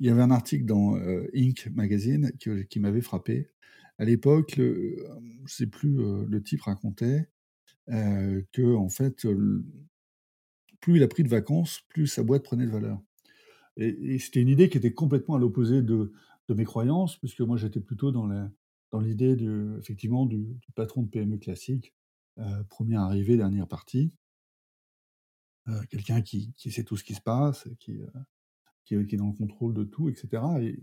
il y avait un article dans Inc. magazine qui, m'avait frappé. À l'époque, je ne sais plus, le type racontait que en fait, plus il a pris de vacances, plus sa boîte prenait de valeur. Et, c'était une idée qui était complètement à l'opposé de, mes croyances, puisque moi j'étais plutôt dans l'idée effectivement du, patron de PME classique, premier arrivé, dernière partie, quelqu'un qui, sait tout ce qui se passe, qui, qui, est dans le contrôle de tout, etc. Et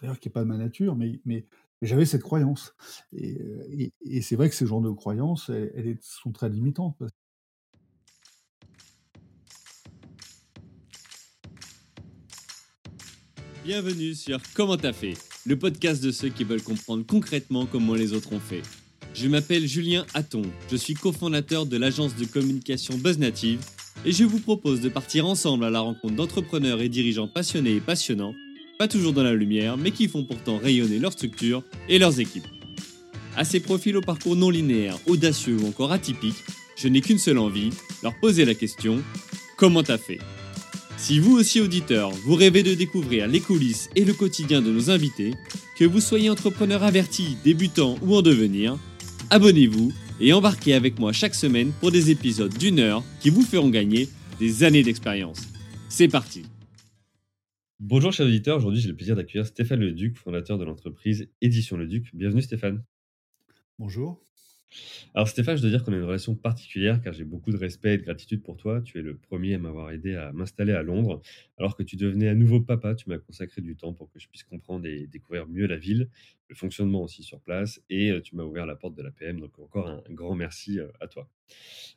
d'ailleurs qui n'est pas de ma nature, mais, mais, j'avais cette croyance. Et, c'est vrai que ces genres de croyances, elles, sont très limitantes. Bienvenue sur Comment t'as fait, le podcast de ceux qui veulent comprendre concrètement comment les autres ont fait. Je m'appelle Julien Hatton, je suis cofondateur de l'agence de communication BuzzNative et je vous propose de partir ensemble à la rencontre d'entrepreneurs et dirigeants passionnés et passionnants, pas toujours dans la lumière, mais qui font pourtant rayonner leur structure et leurs équipes. À ces profils au parcours non linéaire, audacieux ou encore atypiques, je n'ai qu'une seule envie, leur poser la question comment t'as fait? Si vous aussi auditeur, vous rêvez de découvrir les coulisses et le quotidien de nos invités, que vous soyez entrepreneur averti, débutant ou en devenir, abonnez-vous et embarquez avec moi chaque semaine pour des épisodes d'une heure qui vous feront gagner des années d'expérience. C'est parti Bonjour chers auditeurs, aujourd'hui j'ai le plaisir d'accueillir Stéphane Leduc, fondateur de l'entreprise Édition Leduc. Bienvenue Stéphane. Bonjour. Alors Stéphane, je dois dire qu'on a une relation particulière car j'ai beaucoup de respect et de gratitude pour toi. Tu es le premier à m'avoir aidé à m'installer à Londres. Alors que tu devenais à nouveau papa, tu m'as consacré du temps pour que je puisse comprendre et découvrir mieux la ville, le fonctionnement aussi sur place et euh, tu m'as ouvert la porte de la PM. Donc encore un, grand merci euh, à toi.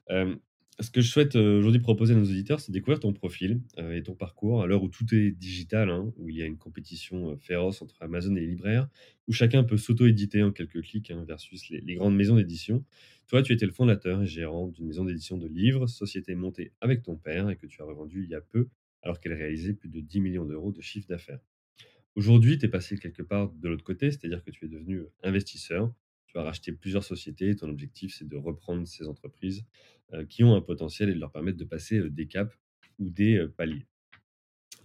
Euh, ce que je souhaite euh, aujourd'hui proposer à nos auditeurs, c'est découvrir ton profil euh, et ton parcours à l'heure où tout est digital, hein, où il y a une compétition euh, féroce entre Amazon et les libraires, où chacun peut s'auto-éditer en quelques clics hein, versus les, grandes maisons d'édition. Toi, tu étais le fondateur et gérant d'une maison d'édition de livres, société montée avec ton père et que tu as revendue il y a peu, alors qu'elle réalisait plus de 10 millions d'euros de chiffre d'affaires. Aujourd'hui, tu es passé quelque part de l'autre côté, c'est-à-dire que tu es devenu investisseur, tu as racheté plusieurs sociétés, ton objectif c'est de reprendre ces entreprises euh, qui ont un potentiel et de leur permettre de passer euh, des caps ou des euh, paliers.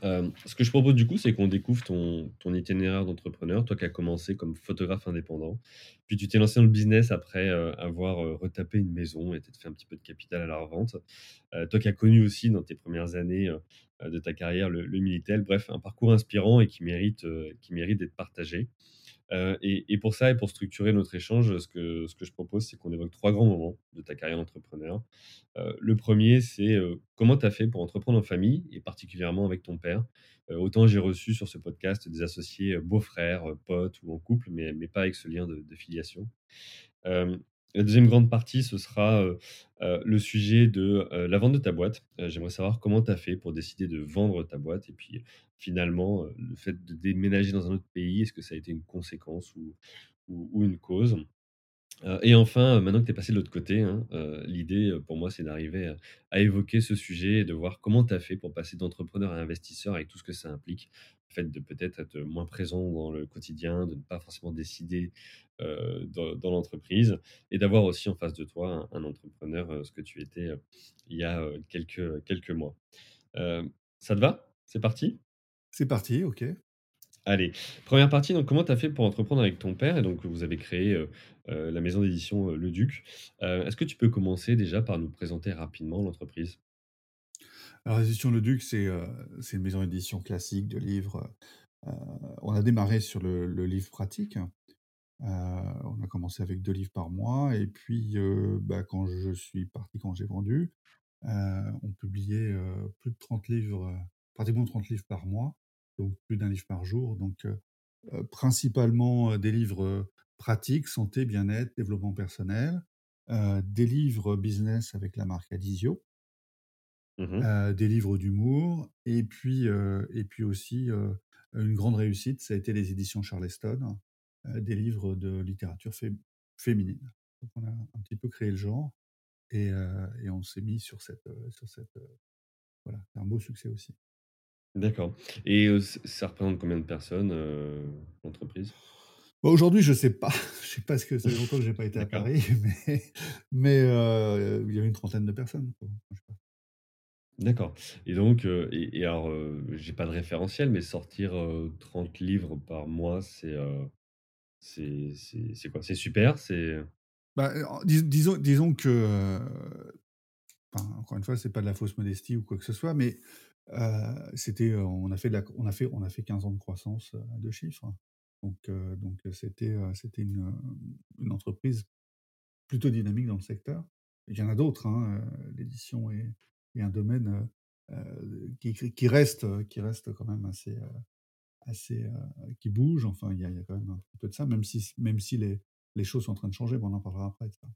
ce que je propose du coup, c'est qu'on découvre ton, itinéraire d'entrepreneur, toi qui as commencé comme photographe indépendant, puis tu t'es lancé dans le business après avoir retapé une maison et t'es fait un petit peu de capital à la revente. toi qui as connu aussi dans tes premières années de ta carrière le, le bref, un parcours inspirant et qui mérite, qui mérite d'être partagé. Euh, et, pour ça, et pour structurer notre échange, ce que, je propose, c'est qu'on évoque trois grands moments de ta carrière d'entrepreneur. Euh, le premier, c'est euh, comment tu as fait pour entreprendre en famille, et particulièrement avec ton père. autant j'ai reçu sur ce podcast des associés beaux-frères, potes ou en couple, mais, mais pas avec ce lien de, de filiation. La deuxième grande partie, ce sera le sujet de la vente de ta boîte. J'aimerais savoir comment tu as fait pour décider de vendre ta boîte et puis finalement le fait de déménager dans un autre pays, est-ce que ça a été une conséquence ou, une cause? Et enfin, maintenant que tu es passé de l'autre côté, hein, l'idée, pour moi, c'est d'arriver à évoquer ce sujet et de voir comment tu as fait pour passer d'entrepreneur à investisseur avec tout ce que ça implique. Le fait de peut-être être moins présent dans le quotidien, de ne pas forcément décider, dans l'entreprise et d'avoir aussi en face de toi un entrepreneur, ce que tu étais, il y a, quelques, quelques mois. ça te va? C'est parti? C'est parti, OK. Allez, première partie, donc comment tu as fait pour entreprendre avec ton père? Et donc vous avez créé, la maison d'édition, Le Duc. est-ce que tu peux commencer déjà par nous présenter rapidement l'entreprise? Alors Le Duc, c'est, c'est une maison d'édition classique de livres, on a démarré sur le livre pratique. on a commencé avec deux livres par mois et puis, bah, quand je suis parti, quand j'ai vendu, on publiait, plus de 30 livres, pratiquement 30 livres par mois donc plus d'un livre par jour. Donc, principalement des livres pratiques, santé, bien-être, développement personnel, des livres business avec la marque Adisio, mmh des livres d'humour, et puis, et puis aussi une grande réussite, ça a été les éditions Charleston, des livres de littérature féminine. Donc on a un petit peu créé le genre et, et on s'est mis sur cette, sur cette, voilà, c'est un beau succès aussi. D'accord et ça représente combien de personnes, l'entreprise? Bah, aujourd'hui, je sais pas. Je sais pas ce que ça fait longtemps que j'ai pas été à Paris, mais mais il y a une trentaine de personnes, D'accord et donc heu et alors, heu, j'ai pas de référentiel, mais sortir, heu, 30 livres par mois, c'est, heu, c'est c'est c'est quoi? C'est super? C'est Bah, disons disons que, encore une fois, c'est pas de la fausse modestie ou quoi que ce soit, mais, c'était, on a fait on a fait on a fait 15 ans de croissance, heu, à 2 chiffres. Donc, donc, c'était, c'était une, une entreprise plutôt dynamique dans le secteur. Il y en a d'autres, hein, l'édition est est un domaine, heu heu, qui reste, heu, qui reste quand même assez, assez, qui bouge. Enfin, il y a il y a quand même un petit peu de ça, même si même si les les choses sont en train de changer, on en parlera après ça.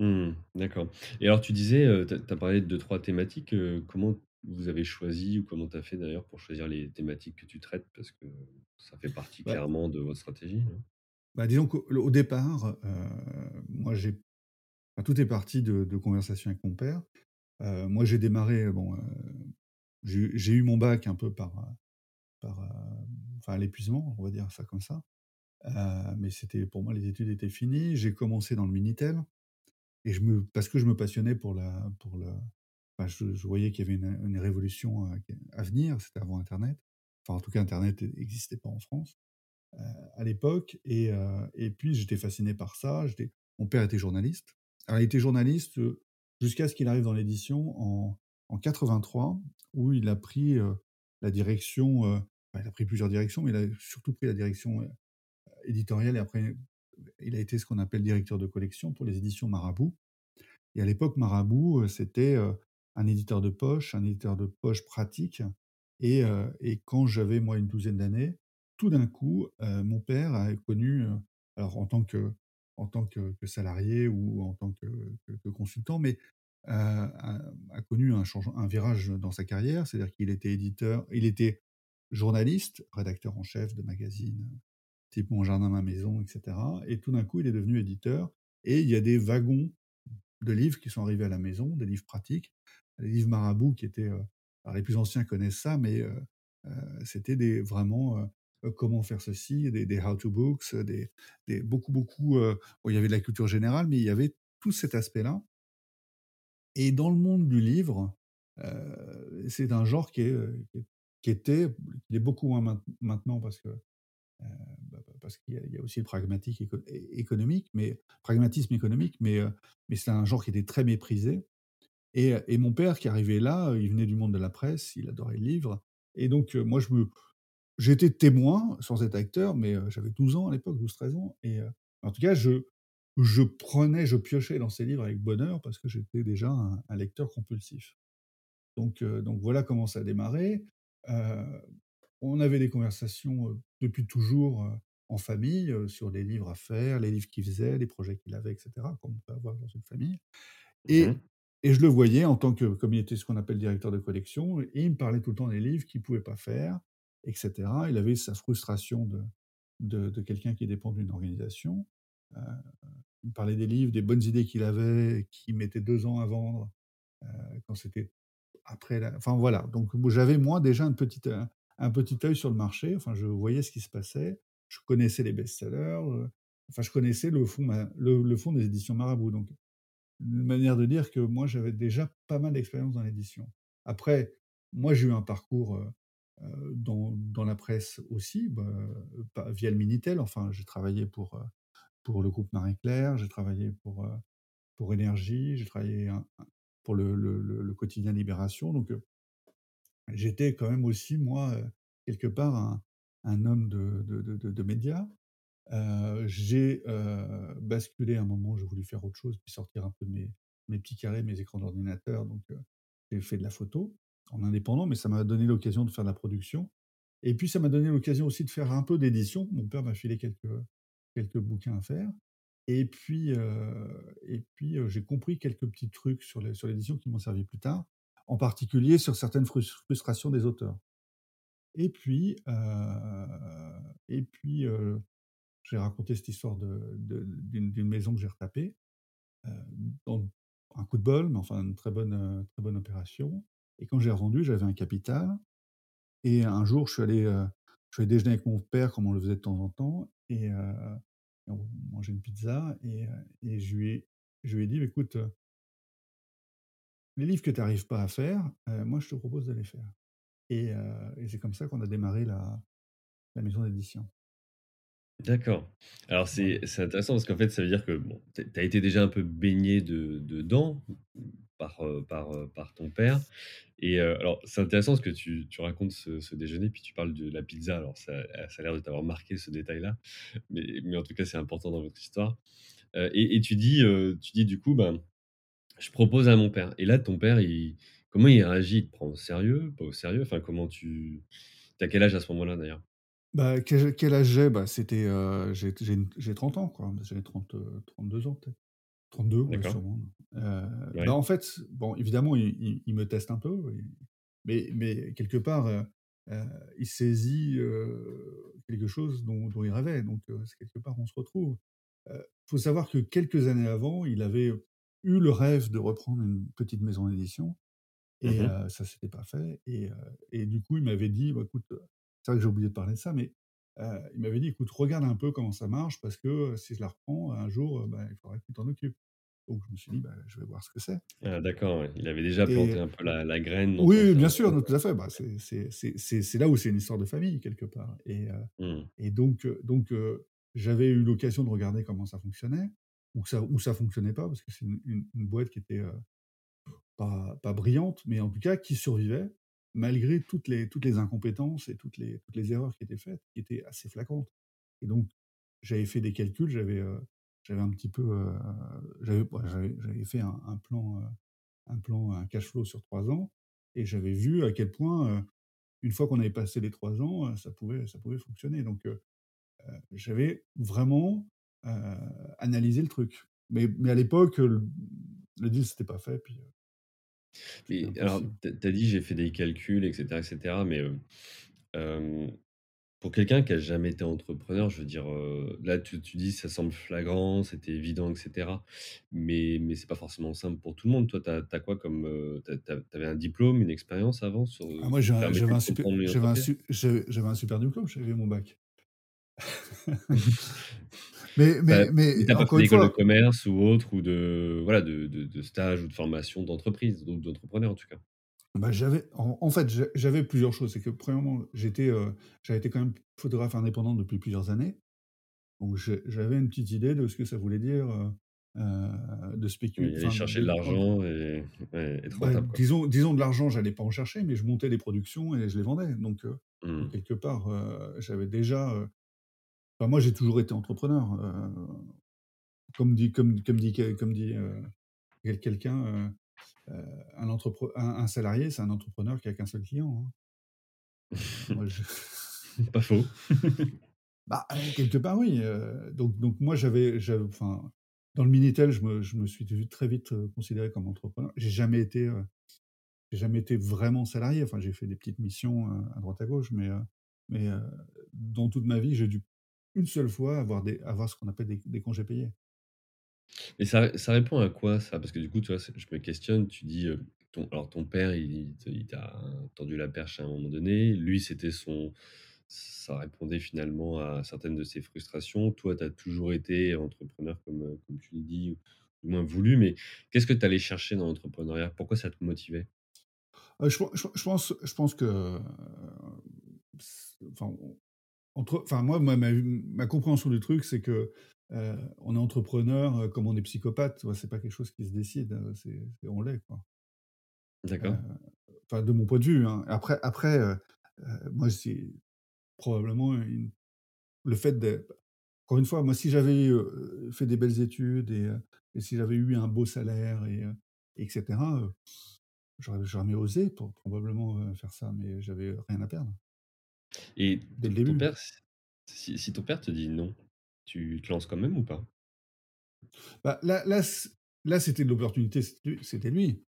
Mmh, d'accord et alors tu disais, tu as parlé de 2-3 thématiques, heu, comment vous avez choisi ou comment tu as fait d'ailleurs pour choisir les thématiques que tu traites? Parce que ça fait partie Bah clairement de votre stratégie, non? bah, disons qu'au au départ, moi j'ai enfin, tout est parti de de conversations avec mon père. Heu, moi j'ai démarré, bon, heu, j'ai eu mon bac un peu par, par, enfin l'épuisement, on va dire ça comme ça. Mais c'était pour moi les études étaient finies. J'ai commencé dans le Minitel et je me parce que je me passionnais pour la pour le je voyais qu'il y avait une révolution, à venir, c'était avant internet. Enfin en tout cas internet e existait pas en France, à l'époque et et puis j'étais fasciné par ça. Mon père était journaliste. Alors il était journaliste, jusqu'à ce qu'il arrive dans l'édition en en 83 où il a pris, heu, la direction, enfin il a pris plusieurs directions, mais il a surtout pris la direction, heu, éditoriale et après il a été ce qu'on appelle directeur de collection pour les éditions Marabout. Et à l'époque Marabout, c'était, un éditeur de poche, un éditeur de poche pratique. Et et quand j'avais moi une douzaine d'années, tout d'un coup, mon père a connu, alors en tant que en tant que salarié ou en tant que consultant, mais, heu, a connu un change un virage dans sa carrière. C'est-à-dire qu'il était éditeur il était journaliste, rédacteur en chef de magazines, type Mon jardin, ma maison et cetera et tout d'un coup, il est devenu éditeur et il y a des wagons de livres qui sont arrivés à la maison, des livres pratiques. Les livres Marabout qui étaient, heu, alors les plus anciens connaissent ça, mais, heu, c'était des vraiment, comment faire ceci, des des how to books, heu, des beaucoup, beaucoup, bon il y avait de la culture générale, mais il y avait tout cet aspect-là. Et dans le monde du livre, heu, c'est un genre qui est, qui qui était il est beaucoup moins maint maintenant parce que, bah, bah, parce qu'il y a aussi le pragmatique économique, mais pragmatisme économique, mais, mais c'est un genre qui était très méprisé. Et et mon père qui arrivait là, il venait du monde de la presse, il adorait le livre. Et donc, moi je me j'étais témoin sans être acteur, mais, heu, j'avais 12 ans à l'époque, 12-13 ans et heu, en tout cas je je prenais, je piochais dans ces livres avec bonheur parce que j'étais déjà un un lecteur compulsif. Donc, heu, donc voilà comment ça a démarré. On avait des conversations, depuis toujours, en famille, sur les livres à faire, les livres qu'il faisait, les projets qu'il avait et cetera, comme on peut avoir dans une famille Mmh et et je le voyais en tant que comme il était ce qu'on appelle directeur de collection et il me parlait tout le temps des livres qu'il pouvait pas faire et cetera. Il avait sa frustration de de quelqu'un qui dépend d'une organisation. Heu, il parlait des livres, des bonnes idées qu'il avait, qui mettaient 2 ans à vendre, heu, quand c'était après la enfin voilà, donc j'avais moi déjà une petite, heu, un petit œil sur le marché, enfin je voyais ce qui se passait. Je connaissais les best-sellers, heu, enfin je connaissais le fond le le fond des éditions Marabout, donc une manière de dire que moi j'avais déjà pas mal d'expérience dans l'édition. Après, moi j'ai eu un parcours, dans dans la presse aussi, bah, pas via le Minitel, enfin j'ai travaillé pour, heu, pour le groupe Marie Claire, j'ai travaillé pour, pour Énergie, j'ai travaillé pour le le quotidien Libération, donc j'étais quand même aussi moi, quelque part un un homme de de de médias. J'ai, basculé à un moment, j'ai voulu faire autre chose, puis sortir un peu de mes mes petits carrés, mes écrans d'ordinateur, donc j'ai fait de la photo en indépendant, mais ça m'a donné l'occasion de faire de la production. Et puis ça m'a donné l'occasion aussi de faire un peu d'édition. Mon père m'a filé quelques quelques bouquins à faire. Et puis, et puis, heu, j'ai compris quelques petits trucs sur l'é sur l'édition qui m'ont servi plus tard, en particulier sur certaines frus frustrations des auteurs. Et puis, heu et puis, j'ai raconté cette histoire d'une maison que j'ai retapée, un coup de bol, mais enfin une très bonne, très bonne opération et quand j'ai revendu, j'avais un capital et un jour je suis allé, heu, je suis déjeuner avec mon père comme on le faisait de temps en temps et heu, on mangeait une pizza et heu et je lui ai je lui ai dit: «Écoute, heu» les livres que tu arrives pas à faire, moi je te propose de les faire et c'est comme ça qu'on a démarré la maison d'édition. D'accord. Alors c'est c'est intéressant parce qu'en fait, ça veut dire que bon, tu tu as été déjà un peu baigné de dedans par, heu, par, heu, par ton père et heu, alors c'est intéressant parce que tu tu racontes ce ce déjeuner, puis tu parles de la pizza. Alors ça ça a l'air de t'avoir marqué ce détail-là, mais mais en tout cas, c'est important dans votre histoire, heu et et tu dis, heu, tu dis du coup, ben: «Je propose à mon père» et là, ton père, il comment il réagit? Il te prend au sérieux, pas au sérieux? Enfin, comment tu tu as quel âge à ce moment-là, d'ailleurs? Bah, quel quel âge j'ai? Bah, c'était, heu, j'ai j'ai une j'ai 30 ans, quoi. J'avais 30, heu, 32 ans peut-être. 32, ouais, D'accord. sûrement. Heu, bah, Ouais. en fait, bon, évidemment, il il il me teste un peu, et mais mais quelque part, heu heu, il saisit, heu, quelque chose dont dont il rêvait, donc heu, c'est quelque part, on se retrouve. Heu, faut savoir que quelques années avant, il avait eu le rêve de reprendre une petite maison d'édition Mmh et mh. heu, ça s'était pas fait et heu et du coup, il m'avait dit: «Bah, écoute» heu, c'est vrai que j'ai oublié de parler de ça, mais il m'avait dit: «Écoute, regarde un peu comment ça marche parce que, si je la reprends un jour, bah, il faudra que tu t'en occupes». Donc je me suis dit: «Bah, je vais voir ce que c'est» Ah d'accord, ouais. Il avait déjà planté et un peu la la graine dans ton oui, bien cerveau, sûr, non, tout à fait. Bah, c'est c'est c'est c'est c'est là où c'est une histoire de famille quelque part et Mmh. et donc j'avais eu l'occasion de regarder comment ça fonctionnait ou que ça ou ça fonctionnait pas parce que c'est une une une boîte qui était, pas brillante, mais en tout cas qui survivait malgré toutes les toutes les incompétences et toutes les toutes les erreurs qui étaient faites, qui étaient assez flagrantes et donc j'avais fait des calculs, j'avais, j'avais un petit peu, heu, j'avais j'avais fait un plan, heu, un plan, un cash flow sur 3 ans et j'avais vu à quel point, heu, une fois qu'on avait passé les 3 ans, ça pouvait ça pouvait fonctionner donc j'avais vraiment, analysé le truc. Mais mais à l'époque, le le deal s'était pas fait puis, Mais alors, impossible. tu as dit: «J'ai fait des calculs et cetera et cetera», mais pour quelqu'un qui a jamais été entrepreneur, je veux dire, là, tu tu dis: «Ça semble flagrant, c'était évident et cetera», mais mais c'est pas forcément simple pour tout le monde. Toi, tu as quoi comme, heu, tu as tu as tu avais un diplôme, une expérience avant sur, Ah moi qui te j'avais permettait un de super comprendre une j'avais un entreprise? su j'avais j'avais un super diplôme, j'avais mon bac. Mais mais mais mais tu as pas fait encore une d'école de fois commerce ou autre ou de voilà, de de de stage ou de formation d'entreprise ou d'entrepreneur, en tout cas? Bah, j'avais en en fait, j'a j'avais plusieurs choses. C'est que premièrement, j'étais, heu, j'avais été quand même photographe indépendant depuis plusieurs années. Donc j'avais une petite idée de ce que ça voulait dire, heu heu, de spécu Oui, aller de chercher de de l'argent et ouais, être bah, rentable, disons disons de l'argent, j'allais pas en chercher, mais je montais des productions et je les vendais. Donc donc Mmh. quelque part, j'avais déjà, enfin moi j'ai toujours été entrepreneur, heu, comme dit comme comme dit comme dit, quel quelqu'un, heu, un entrepre un un salarié, c'est un entrepreneur qui a qu'un seul client, hein. Moi je Pas faux. Bah, quelque part oui, donc donc moi j'avais enfin, dans le Minitel, je me je me suis très vite, considéré comme entrepreneur. J'ai jamais été, j'ai jamais été vraiment salarié. Enfin, j'ai fait des petites missions, à droite à gauche, mais mais dans toute ma vie, j'ai dû une seule fois avoir des avoir ce qu'on appelle des des congés payés. Et ça ça répond à quoi ça? Parce que du coup, tu vois, je me questionne, tu dis, ton alors ton père, il il t'a tendu la perche à un moment donné. Lui, c'était son ça répondait finalement à certaines de ses frustrations. Toi, tu as toujours été entrepreneur comme, comme tu le dis, ou du moins voulu, mais qu'est-ce que tu allais chercher dans l'entrepreneuriat? Pourquoi ça te motivait? Je pen je pen je pense je pense que, enfin, entre enfin moi ma ma ma compréhension du truc, c'est que, heu, on est entrepreneur, heu, comme on est psychopathe, tu vois? C'est pas quelque chose qui se décide, c'est c'est on l'est, quoi. D'accord. enfin de mon point de vue, hein. Après après, moi c'est probablement une le fait de encore une fois, moi si j'avais, fait des belles études et si j'avais eu un beau salaire et heu et cetera, heu, j'aurais jamais osé pour probablement, faire ça, mais j'avais rien à perdre, Et dès ton le ton début. père, si ton père te dit: «Non», tu te lances quand même ou pas? Bah, là là là c'était de l'opportunité, c'était lui.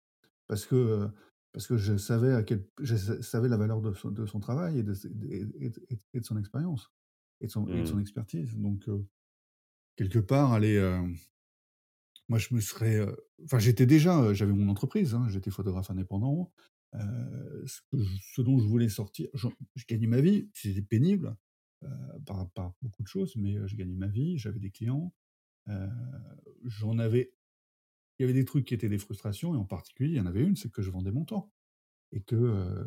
Parce que, parce que je savais à quel je sa savais la valeur de son de son travail et de ses et et et et de son expérience et de son et de Mmh. son expertise. Donc, heu, quelque part aller, hem, moi je me serais, heu enfin j'étais déjà, j'avais mon entreprise, hein, j'étais photographe indépendant. Heu, ce je dont je voulais sortir j'en je gagnais ma vie, c'était pénible, heu, par beaucoup de choses, mais, heu, je gagnais ma vie, j'avais des clients, j'en avais il y avait des trucs qui étaient des frustrations et en particulier, il y en avait une, c'est que je vendais mon temps et que,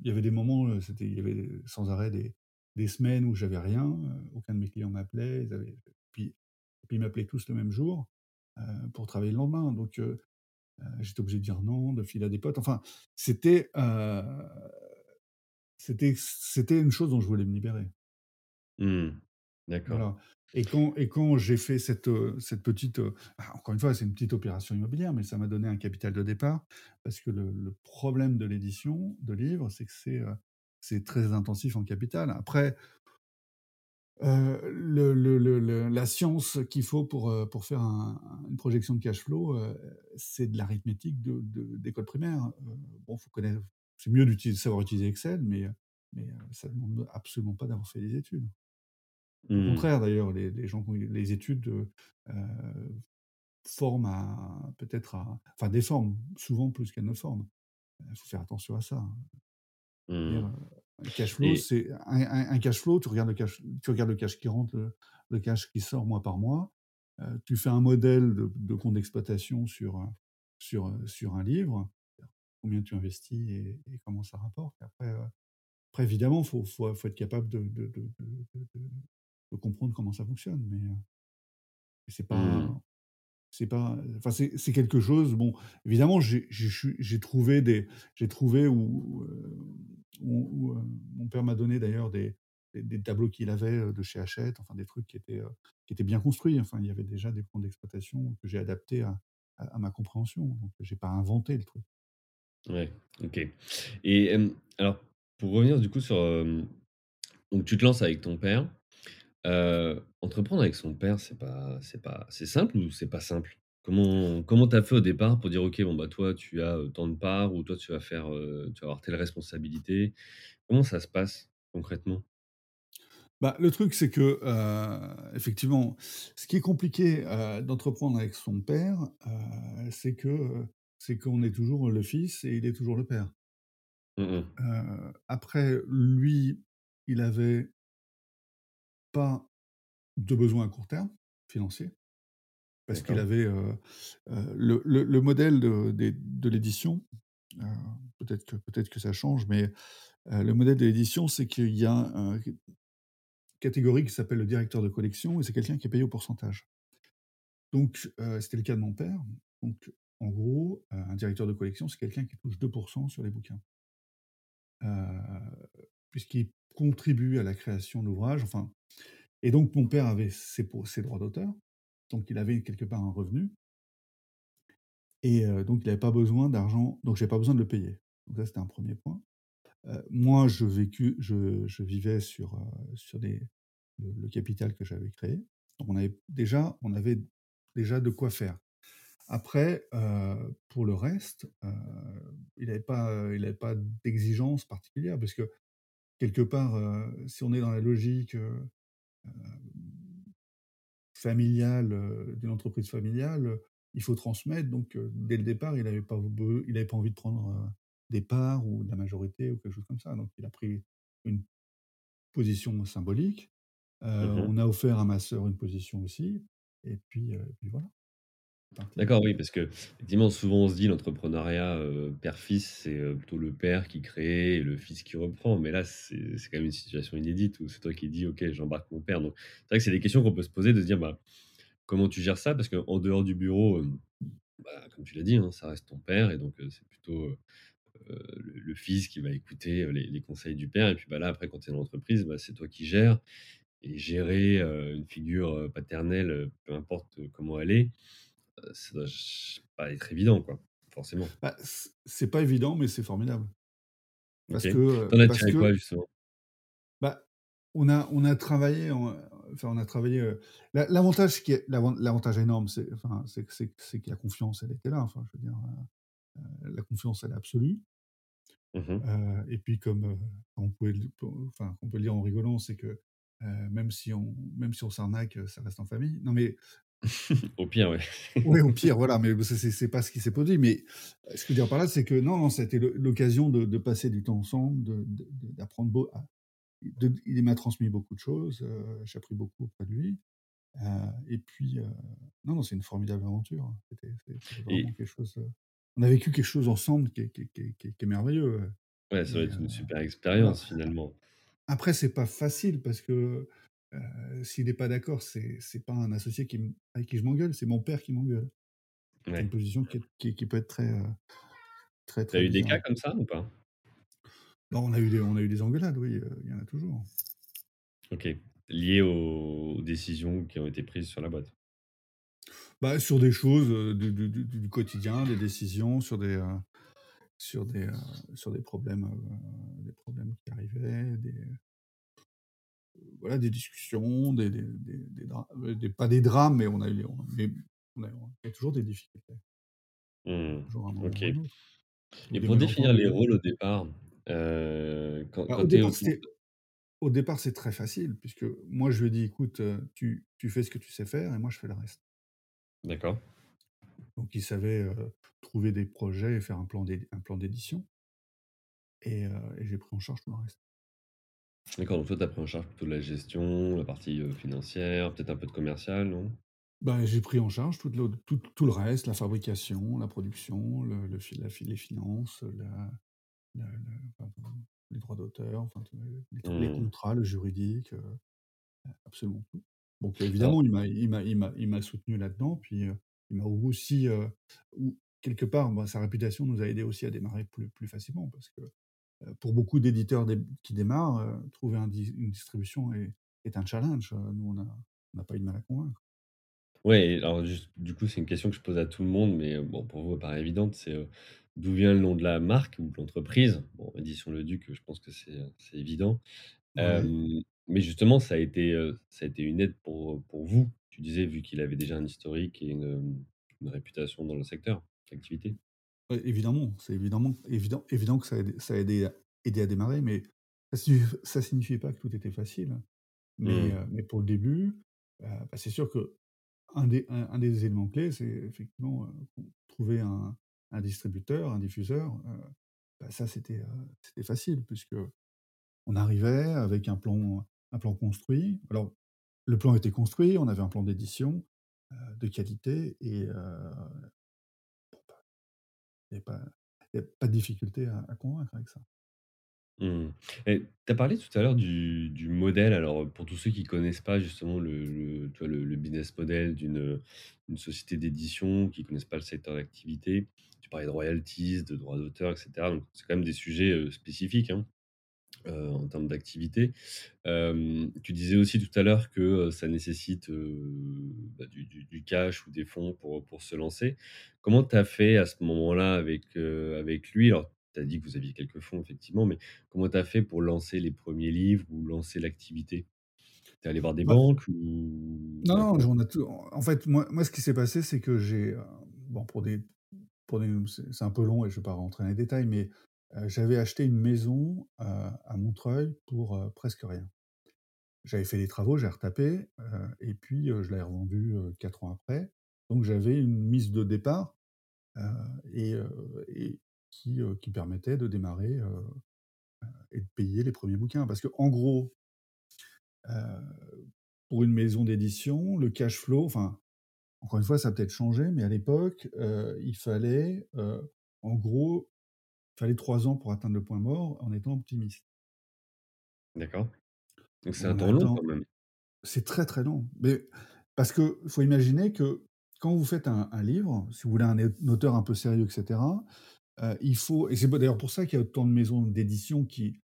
il y avait des moments, c'était il y avait sans arrêt des des semaines où j'avais rien, aucun de mes clients m'appelait, puis puis ils m'appelaient tous le même jour, pour travailler le lendemain donc j'étais obligé de dire non, de filer à des potes. Enfin, c'était, heu, c'était une chose dont je voulais me libérer. Mmh. D'accord. Voilà et quand et quand j'ai fait cette, heu, cette petite, bah, encore une fois, c'est une petite opération immobilière, mais ça m'a donné un capital de départ parce que le le problème de l'édition de livres, c'est que c'est, c'est très intensif en capital. Après, heu, le le le le la science qu'il faut pour, heu, pour faire un un une projection de cash flow, heu, c'est de l'arithmétique de de d'école primaire. Heu, bon, faut connaître c'est mieux d'utiliser savoir utiliser Excel, mais, ça demande absolument pas d'avoir fait des études. Au Mmh. contraire d'ailleurs, les les gens les études, forment à peut-être à enfin déforment souvent plus qu'elles ne forment. Il faut faire attention à ça, hein. Mmh. Cash flow, Et c'est un un un cash flow, tu regardes le cash tu regardes le cash qui rentre, le le cash qui sort mois par mois, heu, tu fais un modèle de de compte d'exploitation sur, sur, sur un livre, combien tu investis et et comment ça rapporte. Après, heu, après évidemment, faut faut faut être capable de de de comprendre comment ça fonctionne, mais, heu, c'est mmh. C'est pas, enfin, c'est quelque chose bon, évidemment, j'ai trouvé des j'ai trouvé où, heu, mon père m'a donné d'ailleurs des des tableaux qu'il avait, heu, de chez Hachette, enfin des trucs qui étaient, heu, qui étaient bien construits. Enfin, il y avait déjà des plans d'exploitation que j'ai adaptés à ma compréhension, donc j'ai pas inventé le truc. Ouais, OK. Et alors pour revenir du coup sur, donc tu te lances avec ton père. Heu, entreprendre avec son père, c'est pas c'est pas c'est simple ou c'est pas simple? Comment comment tu as fait au départ pour dire: «OK, bon, bah, toi, tu as, heu, tant de parts» ou «Toi, tu vas faire, heu, tu vas avoir telle responsabilité»? Comment ça se passe concrètement? Bah, le truc, c'est que, heu, effectivement, ce qui est compliqué, heu, d'entreprendre avec son père, heu, c'est que, heu, c'est qu'on est toujours le fils et il est toujours le père. Mmh mh. Heu, après, lui, il avait pas de besoin à court terme, financier, parce qu'il avait, heu heu, le le le modèle de de l'édition, heu, peut-être que peut-être que ça change, mais, le modèle de l'édition, c'est qu'il y a un une catégorie qui s'appelle le directeur de collection et c'est quelqu'un qui est payé au pourcentage. Donc, c'était le cas de mon père. Donc, en gros, un directeur de collection, c'est quelqu'un qui touche 2% sur les bouquins. Puisqu'il contribue à la création de l'ouvrage, enfin et donc mon père avait ses droits d'auteur, donc il avait quelque part un revenu et heu, donc il avait pas besoin d'argent, donc j'avais pas besoin de le payer. Donc ça, c'était un premier point. Heu, moi, je vivais sur, des le capital que j'avais créé. Donc on avait déjà de quoi faire. Après, pour le reste, il avait pas, pas d'exigence particulière parce que quelque part, si on est dans la logique, familiale, d'une entreprise familiale, il faut transmettre donc dès le départ, il avait pas be il avait pas envie de prendre, des parts ou de la majorité ou quelque chose comme ça. Donc il a pris une position symbolique. Mmh on a offert à ma sœur une position aussi et puis, voilà, D'accord, oui, parce qu'effectivement, souvent, on se dit l'entrepreneuriat, heu, père-fils, c'est, heu, plutôt le père qui crée et le fils qui reprend. Mais là, c'est quand même une situation inédite où c'est toi qui dis: «OK, j'embarque mon père». Donc c'est vrai que c'est des questions qu'on peut se poser de se dire, bah, comment tu gères ça? Parce qu'en dehors du bureau, hem, bah, comme tu l'as dit, hein, ça reste ton père et donc c'est plutôt, le fils qui va écouter, les conseils du père et puis, bah, là, après, quand tu es dans l'entreprise, bah, c'est toi qui gères et gérer, une figure, paternelle, peu importe, comment elle est, ça doit pas être évident, quoi, forcément. Bah, c'est pas évident, mais c'est formidable. Parce que, Tu en heu, as tiré quoi, justement? bah, on a on a travaillé en, enfin, on a travaillé, l'a l'avantage qui est l'avan l'avantage énorme, c'est enfin, c'est que la confiance, elle était là. Enfin, je veux dire, la confiance, elle est absolue. Mmh et puis comme, on pouvait enfin, on peut le dire en rigolant, c'est que, même si on même si on s'arnaque, ça reste en famille. Non mais Au pire, ouais. ouais, au pire, voilà, mais c'est pas ce qui s'est produit. Mais, ce que je veux dire par là, c'est que non, non, le l'occasion de de passer du temps ensemble, de de de d'apprendre beau de il m'a transmis beaucoup de choses, heu, j'ai appris beaucoup auprès de lui Heu et puis, heu, non, non, c'est une formidable aventure, hein. C'était c'est c'était vraiment Et quelque chose, heu on a vécu quelque chose ensemble qui est qui est qui est qui est qui est merveilleux, ouais, ça heu, être une super expérience finalement. Après, c'est pas facile parce que, heu, s'il est pas d'accord, c'est c'est pas un associé qui avec qui je m'engueule, c'est mon père qui m'engueule. C'est une position qui est qui qui peut être très, très, Tu as très eu des cas comme ça ou pas? Non, on a eu des on a eu des engueulades, oui, heu, il y en a toujours. OK. Lié aux décisions qui ont été prises sur la boîte? Bah, sur des choses, du du du du quotidien, des décisions, sur des, heu, sur des, heu, sur des problèmes, des problèmes qui arrivaient, des voilà, des discussions, des des des des dra heu, des pas des drames, mais on a eu on mais on a il y a toujours des difficultés. Mmh. Toujours OK. Et des pour définir les rôles au départ, heu, quand Bah, quand au départ, au départ, c'est très facile puisque moi, je lui ai dit: «Écoute, heu, tu tu fais ce que tu sais faire et moi, je fais le reste». d'accord. Donc il savait, trouver des projets et faire un plan d'édition et heu et j'ai pris en charge tout le reste. D'accord, donc toi, tu as pris en charge plutôt la gestion, la partie, heu, financière, peut-être un peu de commercial, non? Bah, j'ai pris en charge toute le tout tout le reste, la fabrication, la production, le le fi la fi les finances, la la la enfin, les droits d'auteur, enfin, tous les les tr les Mmh. contrats, le juridique, heu, absolument tout. Donc Alors évidemment, il m'a il m'a il m'a il m'a soutenu là-dedans, puis, heu, il m'a aussi, heu, ou quelque part, bah, sa réputation nous a aidés aussi à démarrer plus plus facilement parce que, pour beaucoup d'éditeurs dé qui démarrent, heu, trouver un une distribution est est un challenge, heu, nous on n'a pas eu de mal à convaincre. et alors juste, du coup, c'est une question que je pose à tout le monde, mais, bon, pour vous, elle paraît évidente, c'est, d'où vient le nom de la marque ou de l'entreprise? Bon, Éditions Le Duc, je pense que c'est, évident. Ouais. Mais justement, ça a été, ça a été une aide pour, pour vous? Tu disais, vu qu'il avait déjà un historique et une réputation dans le secteur d'activité? Ouais, évidemment, c'est évidemment évident évident que ça a aidé ça a aidé à aidé à démarrer, mais ça signif ça signifiait pas que tout était facile. Mais, Mmh. mais pour le début, heu, bah, c'est sûr qu'un des un un des éléments clés, c'est effectivement, heu, trouver un un distributeur, un diffuseur, heu, bah, ça c'était, facile puisqu'on arrivait avec un plan un plan construit. Alors, le plan était construit, on avait un plan d'édition, de qualité et il y avait pas il y a pas de difficulté à convaincre avec ça. Mmh tu as parlé tout à l'heure du du modèle. Alors, pour tous ceux qui connaissent pas justement le le business model d'une, société d'édition, qui connaissent pas le secteur d'activité, tu parlais de royalties, de droits d'auteur et cetera, donc c'est quand même des sujets, spécifiques, hein, heu, en termes d'activité. Tu disais aussi tout à l'heure que, ça nécessite, bah, du du du cash ou des fonds pour, pour se lancer. Comment tu as fait à ce moment-là avec, avec lui? Alors, tu as dit que vous aviez quelques fonds effectivement, mais comment tu as fait pour lancer les premiers livres ou lancer l'activité? Tu es allé voir des Bah, banques ou non, non, tout en fait, moi moi, ce qui s'est passé, c'est que j'ai, bon, pour des pour des c'est un peu long et je ne vais pas rentrer dans les détails, mais, j'avais acheté une maison, heu, à Montreuil pour, heu, presque rien. J'avais fait les travaux, j'ai retapé, et puis, je l'avais revendue, 4 ans après. Donc j'avais une mise de départ, et qui, permettait de démarrer, et de payer les premiers bouquins. Parce qu'en gros, heu, pour une maison d'édition, le cash flow enfin, encore une fois, ça a peut-être changé, mais à l'époque, il fallait, en gros, fallait 3 ans pour atteindre le point mort en étant optimiste. d'accord, donc c'est un temps long quand même. c'est très, très long, mais parce qu'il faut imaginer que quand vous faites un un livre, si vous voulez un auteur un peu sérieux et cetera, heu, il faut et c'est d'ailleurs pour ça qu'il y a autant de maisons d'édition qui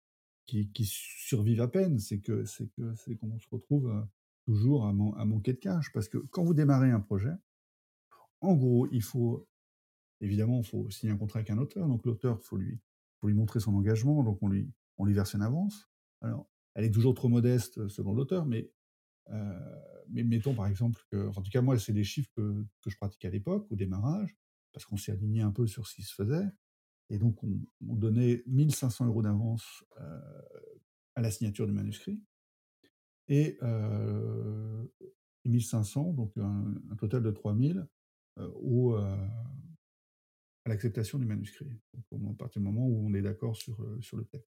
qui qui survivent à peine, c'est que c'est que c'est qu'on se retrouve, heu, toujours à man à manquer de cash. Parce que quand vous démarrez un projet, en gros, il faut évidemment, il faut signer un contrat avec un auteur, donc l'auteur, il faut lui montrer son engagement, donc on lui verse une avance. Alors, elle est toujours trop modeste, heu, selon l'auteur, mais Heu, mais mettons par exemple que en tout cas moi c'est des chiffres que je pratiquais à l'époque, au démarrage, parce qu'on s'est aligné un peu sur ce qui se faisait et donc on on donnait 1 500 € d'avance, heu, à la signature du manuscrit et heu, 1 500 donc un total de 3 000, heu, au, à l'acceptation du manuscrit. À partir du moment où on est d'accord sur, heu, sur le texte.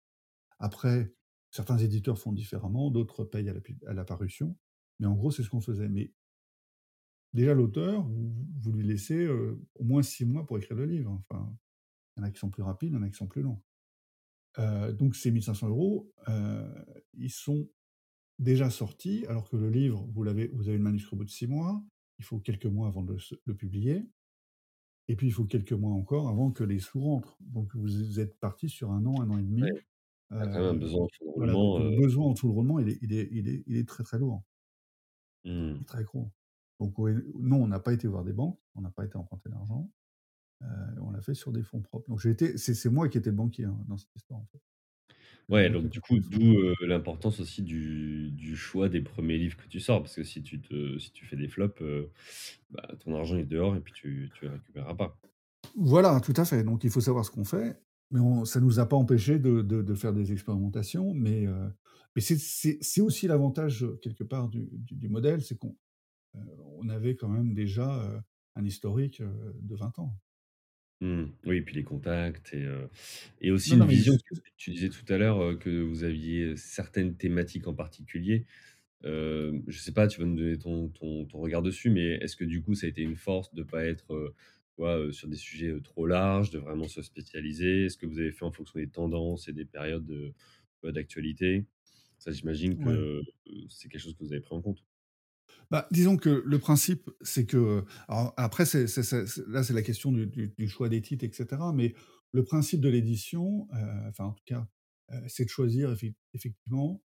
Après, certains éditeurs font différemment, d'autres payent à la parution. Mais en gros, c'est ce qu'on faisait. Mais déjà l'auteur, vous lui laissez, heu, au moins 6 mois pour écrire le livre. Enfin, il y en a qui sont plus rapides, il y en a qui sont plus longs. Heu, donc ces 1 500 €, heu, ils sont déjà sortis, alors que le livre, vous l'avez vous avez le manuscrit au bout de 6 mois. Il faut quelques mois avant de le publier et puis il faut quelques mois encore avant que les sous rentrent. Donc vous êtes partis sur 1 an, 1 an et Ouais, 1/2. tu as quand même un besoin en voilà, le heu besoin en fonds de roulement, il est il est il est il est très, très lourd. Il Mmh. est très gros. Donc non, on n'a pas été voir des banques, on n'a pas été emprunter l'argent, heu, on l'a fait sur des fonds propres. Donc j'ai été c'est c'est moi qui étais le banquier, hein, dans cette histoire, en fait. Ouais, donc ai du coup, d'où, heu, l'importance aussi du du choix des 1ers livres que tu sors. Parce que si tu te si tu fais des flops, heu, bah, ton argent est dehors et puis tu le récupéreras pas. Voilà, tout à fait. Donc il faut savoir ce qu'on fait, mais on ça nous a pas empêchés de de de faire des expérimentations, mais c'est c'est c'est aussi l'avantage, quelque part du du du modèle, c'est qu'on, on avait quand même déjà, un historique, de 20 ans. Mmh. Oui, puis les contacts et heu et aussi Non, une non, mais vision. c Tu tu disais tout à l'heure, heu, que vous aviez certaines thématiques en particulier. Hem, je sais pas, tu vas me donner ton ton ton regard dessus, mais est-ce que du coup, ça a été une force de pas être, heu, tu vois, heu, sur des sujets, heu, trop larges, de vraiment se spécialiser? Est-ce que vous avez fait en fonction des tendances et des périodes de, bah, d'actualité? Ça, j'imagine que, Ouais. heu, c'est quelque chose que vous avez pris en compte? Bah, disons que le principe, c'est que, alors après c'est c'est c'est là, c'est la question du du du choix des titres et cetera, mais le principe de l'édition, heu, enfin en tout cas, heu, c'est de choisir effec effectivement,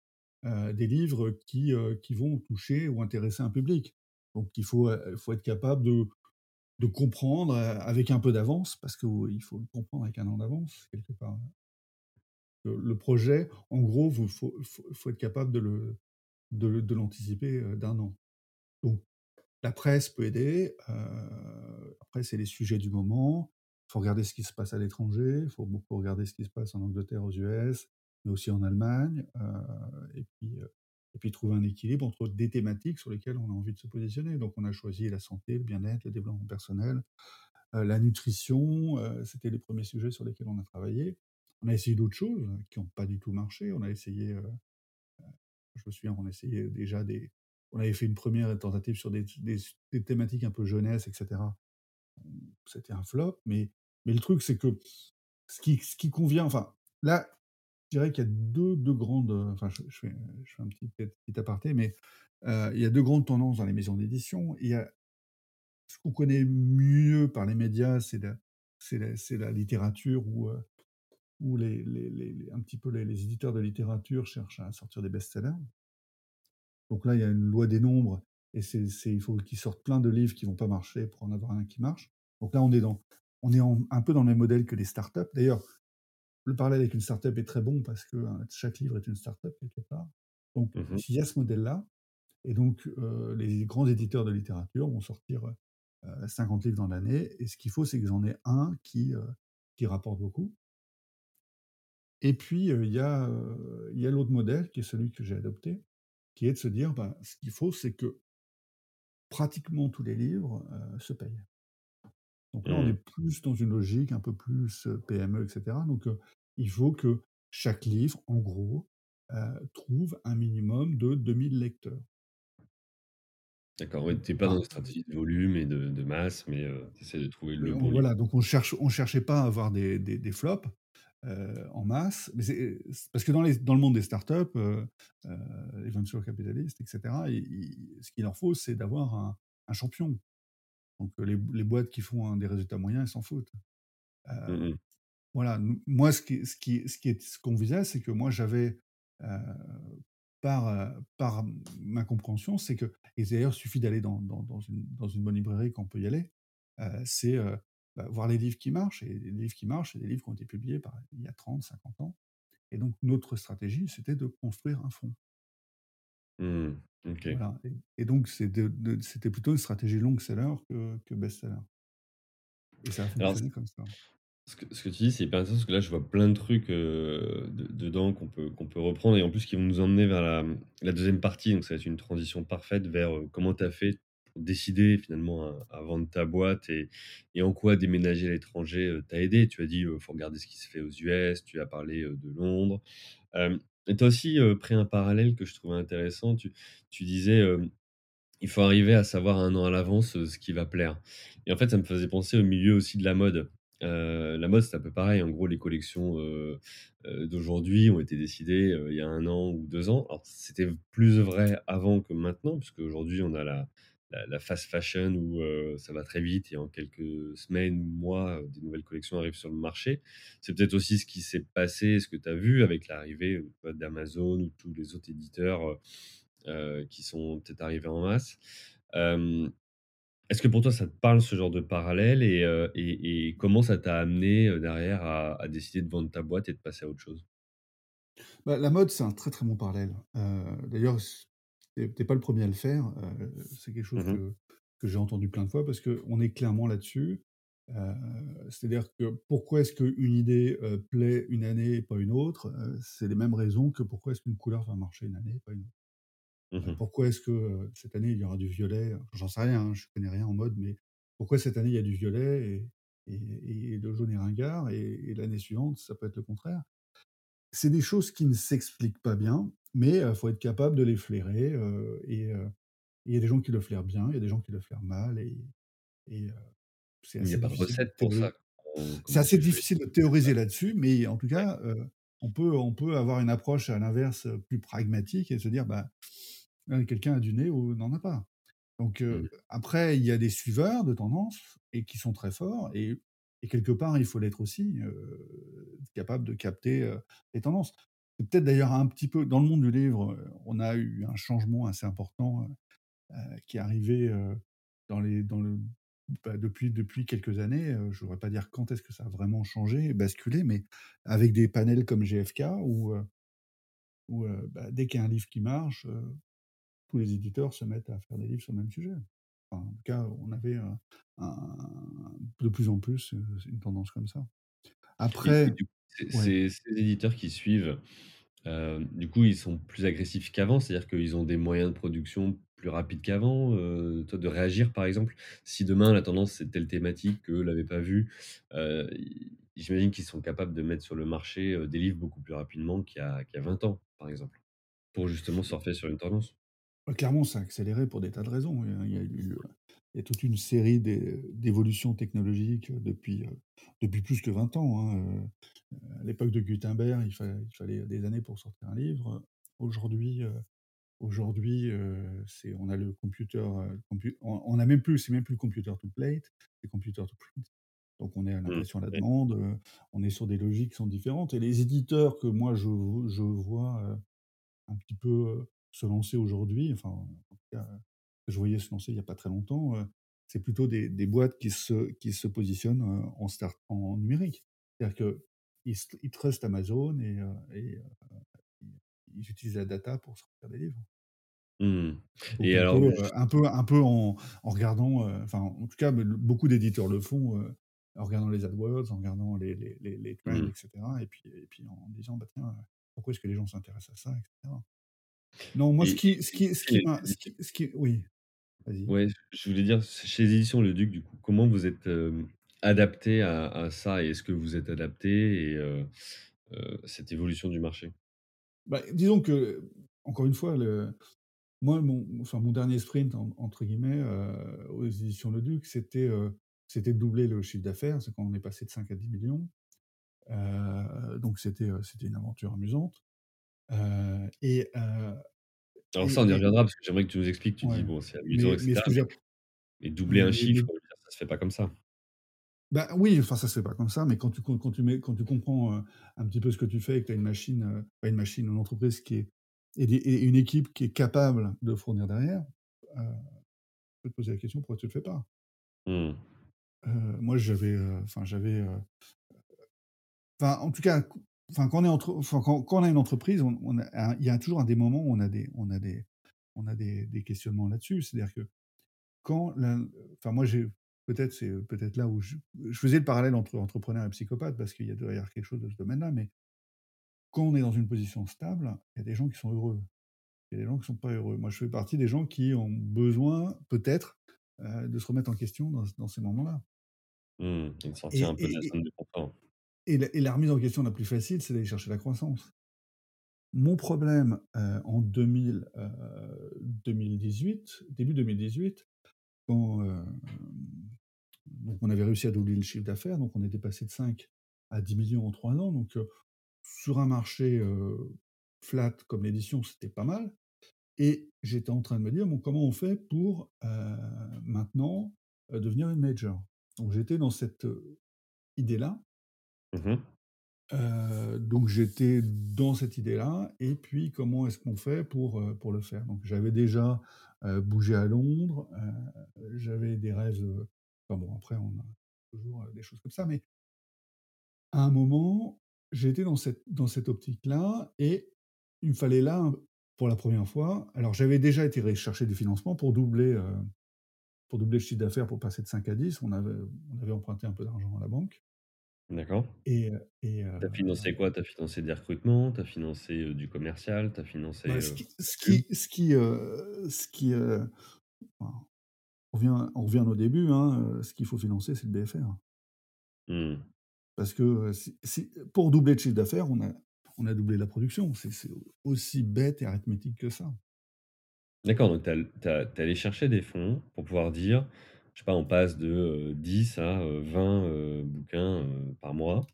heu, des livres qui, heu, qui vont toucher ou intéresser un public. Donc il faut, il faut être capable de de comprendre, heu, avec un peu d'avance, parce qu'il faut le comprendre avec 1 an d'avance quelque part. Le projet, en gros, vous faut faut faut être capable de le de l'anticiper, d'1 an. Donc la presse peut aider, heu, après c'est les sujets du moment. Il faut regarder ce qui se passe à l'étranger, il faut beaucoup regarder ce qui se passe en Angleterre, aux US, mais aussi en Allemagne, et puis, et puis trouver un équilibre entre des thématiques sur lesquelles on a envie de se positionner. Donc on a choisi la santé, le bien-être, le développement personnel, la nutrition, c'était les 1ers sujets sur lesquels on a travaillé. On a essayé d'autres choses qui ont pas du tout marché. On a essayé, je me souviens, on a essayé déjà des on avait fait une 1re tentative sur des thématiques un peu jeunesse et cetera. C'était un flop, mais le truc, c'est que ce qui convient enfin, là, je dirais qu'il y a 2- 2 grandes, heu, enfin je fais un petit petit aparté, mais heu, il y a 2 grandes tendances dans les maisons d'édition. Il y a ce qu'on connaît mieux par les médias, c'est la littérature où, les un petit peu les éditeurs de littérature cherchent à sortir des best-sellers. Donc là, il y a une loi des nombres et c'est c'est il faut qu'ils sortent plein de livres qui vont pas marcher pour en avoir 1 qui marche. Donc là, on est dans on est en un peu dans le même modèle que les start-up. D'ailleurs, le parallèle avec une start-up est très bon parce que, heu, chaque livre est une start-up quelque part. Donc Mmh mh. s'il y a ce modèle-là et donc heu, les grands éditeurs de littérature vont sortir, heu, 50 livres dans l'année et ce qu'il faut, c'est qu'ils en aient 1 qui, heu, qui rapporte beaucoup. Et puis, heu, il y a, heu, il y a l'autre modèle qui est celui que j'ai adopté, qui est de se dire: «Ben, ce qu'il faut, c'est que» «pratiquement tous les livres, heu, se payent». Donc là, on est Mmh. plus dans une logique un peu plus, heu, PME et cetera. Donc heu, il faut que chaque livre, en gros, trouve un minimum de 2 000 lecteurs. D'accord, ouais, Donc tu es pas dans une stratégie de volume et de de masse, mais tu essaies de trouver le on bon livre. voilà, donc on cherche on cherchait pas à avoir des des des flops, heu, en masse, mais c parce que dans les dans le monde des start-up, heu heu, les venture capitalistes et cetera, ils ils ce qu'il leur faut, c'est d'avoir un un champion. Donc les boîtes qui font, des résultats moyens, ils s'en foutent. Mmh mh. voilà, moi, ce qui ce qui ce qui est ce qu'on visait, c'est que moi, j'avais, par, ma compréhension, c'est que et d'ailleurs, il suffit d'aller dans dans dans une dans une bonne librairie quand on peut y aller, c'est, bah, voir les livres qui marchent et les livres qui marchent, c'est des livres qui ont été publiés par il y a 30-50 ans et donc notre stratégie, c'était de construire un fonds. Mmh. Voilà et et donc c'était plutôt une stratégie long-seller que que best-seller. Et ça a Alors fonctionné comme ça. ce que ce que tu dis, c'est hyper intéressant parce que là, je vois plein de trucs, de dedans qu'on peut qu'on peut reprendre et en plus qui vont nous emmener vers la, la 2e partie. Donc ça va être une transition parfaite vers, heu, comment tu as fait décider finalement à à vendre ta boîte et et en quoi déménager à l'étranger, heu, t'a aidé? Tu as dit, heu, faut regarder ce qui se fait aux US, tu as parlé, heu, de Londres. Et tu as aussi, pris un parallèle que je trouvais intéressant. Tu tu disais, Il faut arriver à savoir 1 an à l'avance, ce qui va plaire et en fait, ça me faisait penser au milieu aussi de la mode. La mode, c'est un peu pareil. En gros, les collections, d'aujourd'hui ont été décidées, il y a 1 an ou 2 ans. Alors, c'était plus vrai avant que maintenant, puisqu'aujourd'hui, on a la la fast fashion où, heu, ça va très vite et en quelques semaines ou mois, heu, des nouvelles collections arrivent sur le marché. C'est peut-être aussi ce qui s'est passé, ce que tu as vu avec l'arrivée, heu, bah, d'Amazon ou tous les autres éditeurs, qui sont peut-être arrivés en masse. Est-ce que pour toi, ça te parle ce genre de parallèle et comment ça t'a amené, derrière à décider de vendre ta boîte et de passer à autre chose? Bah, la mode, c'est un très, très bon parallèle. D'ailleurs, s tu es pas le premier à le faire. Heu, c'est quelque chose Mmh mh. que que j'ai entendu plein de fois parce qu'on est clairement là-dessus. Heu, c'est-à-dire que pourquoi est-ce qu'une idée, heu, plaît une année et pas une autre? C'est les mêmes raisons que pourquoi est-ce qu'une couleur va marcher une année et pas une autre. Mmh pourquoi est-ce que, cette année, il y aura du violet? J'en sais rien, hein, je connais rien en mode, mais pourquoi cette année, il y a du violet et et et le jaune est ringard et et l'année suivante, ça peut être le contraire? C'est des choses qui ne s'expliquent pas bien, mais il faut être capable de les flairer, et il y a des gens qui le flairent bien, il y a des gens qui le flairent mal et et Il y a pas de recette pour ça. C'est assez difficile de théoriser là-dessus, mais en tout cas, on peut on peut avoir une approche à l'inverse, plus pragmatique et se dire: «Bah, heu, quelqu'un a du nez ou n'en a pas». Donc Mmh après, il y a des suiveurs de tendance et qui sont très forts et et quelque part, il faut l'être aussi, capable de capter, les tendances. Peut-être d'ailleurs un petit peu dans le monde du livre, heu, on a eu un changement assez important, heu heu, qui est arrivé, bah, depuis depuis quelques années, je voudrais pas dire quand est-ce que ça a vraiment changé, basculé, mais avec des panels comme GfK où, bah, dès qu'il y a un livre qui marche, tous les éditeurs se mettent à faire des livres sur le même sujet. En tout cas, on avait, de plus en plus, une tendance comme ça. Et Après du coup, ces ouais. ces ces éditeurs qui suivent, heu, du coup, ils sont plus agressifs qu'avant? C'est-à-dire qu'ils ont des moyens de production plus rapides qu'avant, heu, toi, de réagir, par exemple? Si demain la tendance, c'est telle thématique qu'eux l'avaient pas vue, heu, i j'imagine qu'ils sont capables de mettre sur le marché, des livres beaucoup plus rapidement qu'il y a qu'il y a 20 ans, par exemple, pour justement surfer sur une tendance? Bah, clairement, ça a accéléré pour des tas de raisons. Il y a il y a eu, il y a toute une série d'é d'évolutions technologiques, heu, depuis, heu, depuis plus que 20 ans, hein, heu, à l'époque de Gutenberg, il fa il fallait des années pour sortir un livre. Aujourd'hui, aujourd'hui, on a le computer, compu on on a même plus c'est même plus le computer to plate, c'est computer to print. Donc on est à Mmh. l'impression à la demande, on est sur des logiques qui sont différentes et les éditeurs que moi je je vois, un petit peu, se lancer aujourd'hui, enfin, en tout cas, je voyais se lancer il y a pas très longtemps, heu, c'est plutôt des des boîtes qui se qui se positionnent, heu, en start en numérique. C'est-à-dire qu'ils ils trustent Amazon et heu, ils utilisent la data pour sortir des livres. Mmh et alors un peu un peu en en regardant, enfin, en tout cas, beaucoup d'éditeurs le font, en regardant les AdWords, en regardant les les les les trends Mmh. et cetera et puis et puis en disant: «Bah, tiens, pourquoi est-ce que les gens s'intéressent à ça?» et cetera. Non, moi, ce qui ce qui ce qui oui, vas-y. ouais, je voulais dire, chez les éditions Le Duc, du coup, comment vous êtes, hem, adaptés à à ça? Et est-ce que vous êtes adaptés et heu heu, cette évolution du marché? Bah, disons que, encore une fois, le moi, mon enfin, mon dernier sprint en entre guillemets, heu, aux éditions Le Duc, c'était, heu, c'était de doubler le chiffre d'affaires. C'est quand on est passé de 5 à 10 000 000, heu, donc c'était, heu, c'était une aventure amusante, heu et heu Alors ça, on y et reviendra parce que j'aimerais que tu nous expliques. Tu dis, ouais, bon, c'est amusant mais et mais ce cetera, que j'ai mais mais doubler un mais chiffre, mais ça se fait pas comme ça. bah, oui, enfin, ça se fait pas comme ça, mais quand tu quand tu mets quand tu comprends, un petit peu ce que tu fais et que tu as une machine, pas une machine, une entreprise qui est et des et une équipe qui est capable de fournir derrière, heu, tu peux te poser la question: «Pourquoi tu le fais pas?» Mmh. Moi, j'avais, enfin, j'avais, enfin, en tout cas, enfin, quand on est entre enfin, quand quand on a une entreprise, on on a un il y a toujours un des moments où on a des on a des on a des des questionnements là-dessus. C'est-à-dire que quand la enfin, moi, j'ai peut-être c'est, peut-être là où je je faisais le parallèle entre entrepreneur et psychopathe parce qu'il y a avoir quelque chose de ce domaine-là, mais quand on est dans une position stable, il y a des gens qui sont heureux. Il y a des gens qui sont pas heureux. Moi, je fais partie des gens qui ont besoin, peut-être, heu, de se remettre en question dans dans ces moments-là Mmh. Et un peu de la zone de. Et la remise en question la plus facile, c'est d'aller chercher la croissance. Mon problème, heu, en 2012 2018, début 2018, quand, hem, donc on avait réussi à doubler le chiffre d'affaires, donc on était passé de 5 à 10 000 000 en 3 ans, donc heu, sur un marché, heu, flat comme l'édition, c'était pas mal et j'étais en train de me dire: «Bon, comment on fait pour, heu, maintenant, devenir une major?» donc j'étais dans cette, idée-là Mmh donc j'étais dans cette idée-là et puis comment est-ce qu'on fait pour, pour le faire? Donc j'avais déjà, bougé à Londres, j'avais des rêves, enfin bon après on a toujours, des choses comme ça, mais à un moment, j'étais dans cette dans cette optique-là et il me fallait là, pour la première fois alors j'avais déjà été chercher des financements pour doubler, pour doubler le chiffre d'affaires pour passer de 5 à 10, on avait on avait emprunté un peu d'argent à la banque D'accord. et heu et heu Tu as financé quoi? Tu as financé des recrutements? Tu as financé, heu, du commercial? Tu as financé, Bah, ce heu, qui ce qui ce qui, heu, ce qui, heu, enfin, on revient on revient à nos débuts, hein, heu, ce qu'il faut financer, c'est le BFR. Mmh. Parce que, heu, si si pour doubler le chiffre d'affaires, on a on a doublé la production. C'est c'est aussi bête et arithmétique que ça. D'accord, donc tu as l tu as tu es allé chercher des fonds pour pouvoir dire, je sais pas, on passe de, heu, 10 à, heu, 20, heu, bouquins, heu, par mois.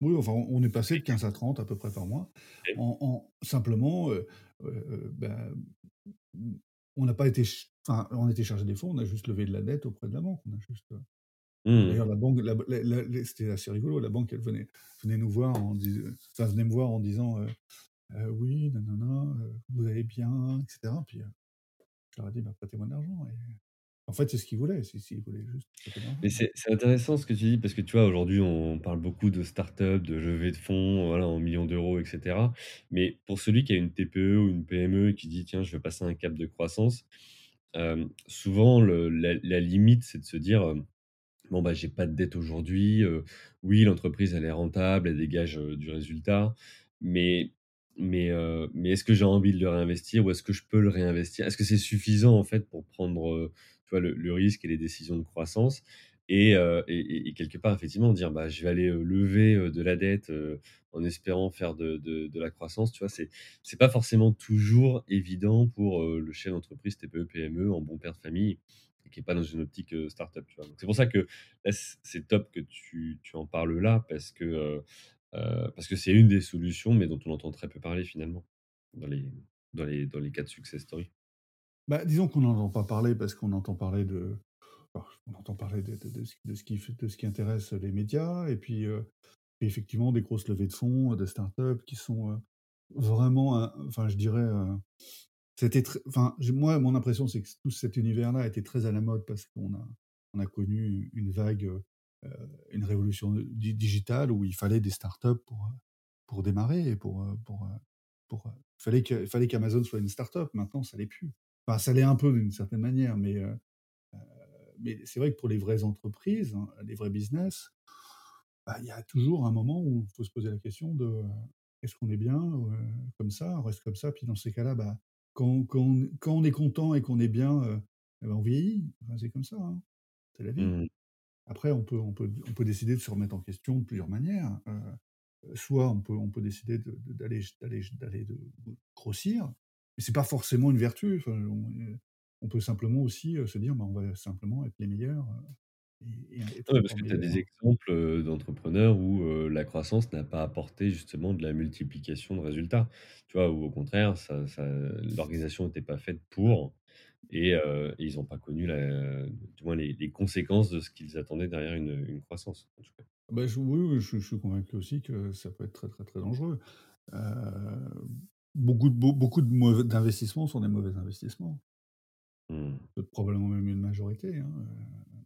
Oui, enfin, on est passé de 15 à 30 à peu près par mois en en simplement, mmh, on n'a pas été enfin, on a été chercher des fonds, on a juste levé de la dette auprès de la banque. On a juste, Mmh. D'ailleurs, la banque, c'était assez rigolo. La banque, elle venait venait nous voir en dis enfin, venait me voir en disant, «Oui, heu, vous allez bien?» et cetera. Puis, je leur ai dit: «Bah, prêtez-moi de l'argent» et en fait, c'est ce qu'ils voulaient. C'est s'ils voulaient juste Mais c'est c'est intéressant ce que tu dis parce que tu vois, aujourd'hui, on parle beaucoup de start-up, de levée de fonds, voilà, en millions d'euros et cetera. Mais pour celui qui a une TPE ou une PME et qui dit: «Tiens, je veux passer un cap de croissance», hem, souvent la limite, c'est de se dire, hem: «Bon, bah, j'ai pas de dette aujourd'hui, heu, oui, l'entreprise, elle est rentable, elle dégage, du résultat, mais mais mais est-ce que j'ai envie de le réinvestir ou est-ce que je peux le réinvestir? Est-ce que c'est suffisant, en fait, pour prendre, le risque et les décisions de croissance?» et heu et quelque part, effectivement, dire: «Bah, je vais aller, heu, lever, heu, de la dette, en espérant faire de de la croissance», tu vois? C'est c'est pas forcément toujours évident pour, le chef d'entreprise TPE-PME en bon père de famille et qui est pas dans une optique, start-up, tu vois? C'est pour ça que c'est top que tu tu en parles là parce que, parce que c'est une des solutions, mais dont on entend très peu parler finalement, dans les dans les dans les cas de success story. Bah, disons qu'on n'en entend pas parler parce qu'on entend parler de on entend parler de de ce qui de ce qui intéresse les médias et puis, effectivement des grosses levées de fonds, de start-up qui sont, vraiment, enfin, je dirais, C'était enfin, moi, mon impression, c'est que tout cet univers-là était très à la mode parce qu'on a on a connu une vague, une révolution di digitale où il fallait des startups pour, pour démarrer pour, pour, pour, fallait que fallait qu'Amazon soit une startup. Maintenant, ça l'est plus. Enfin, ça l'est un peu d'une certaine manière, mais, heu, mais c'est vrai que pour les vraies entreprises, hein, les vrais business, bah, il y a toujours un moment où il faut se poser la question de, heu: «Est-ce qu'on est bien, comme ça? On reste comme ça?» puis dans ces cas-là, bah, quand quand on quand on est content et qu'on est bien, et bah, on vieillit. Enfin, c'est comme ça, hein, c'est la vie. Mmh. Après on peut on peut on peut décider de se remettre en question de plusieurs manières, heu, soit on peut on peut décider de de d'aller d'aller d'aller de grossir, mais c'est pas forcément une vertu. Enfin, on, peut simplement aussi, heu, se dire: «Bah, on va simplement être les meilleurs, heu, et et être Ouais, parce que tu as des meilleurs». exemples, d'entrepreneurs où, la croissance n'a pas apporté justement de la multiplication de résultats. Tu vois? Ou au contraire, ça ça l'organisation n'était pas faite pour et ils ont pas connu la du moins les les conséquences de ce qu'ils attendaient derrière une, une croissance, en tout cas. Bah, je oui, oui, je je suis convaincu aussi que ça peut être très, très, très dangereux. Beaucoup beaucoup de mauvais d'investissements sont des mauvais investissements. Mmh. Probablement même une majorité, hein, heu,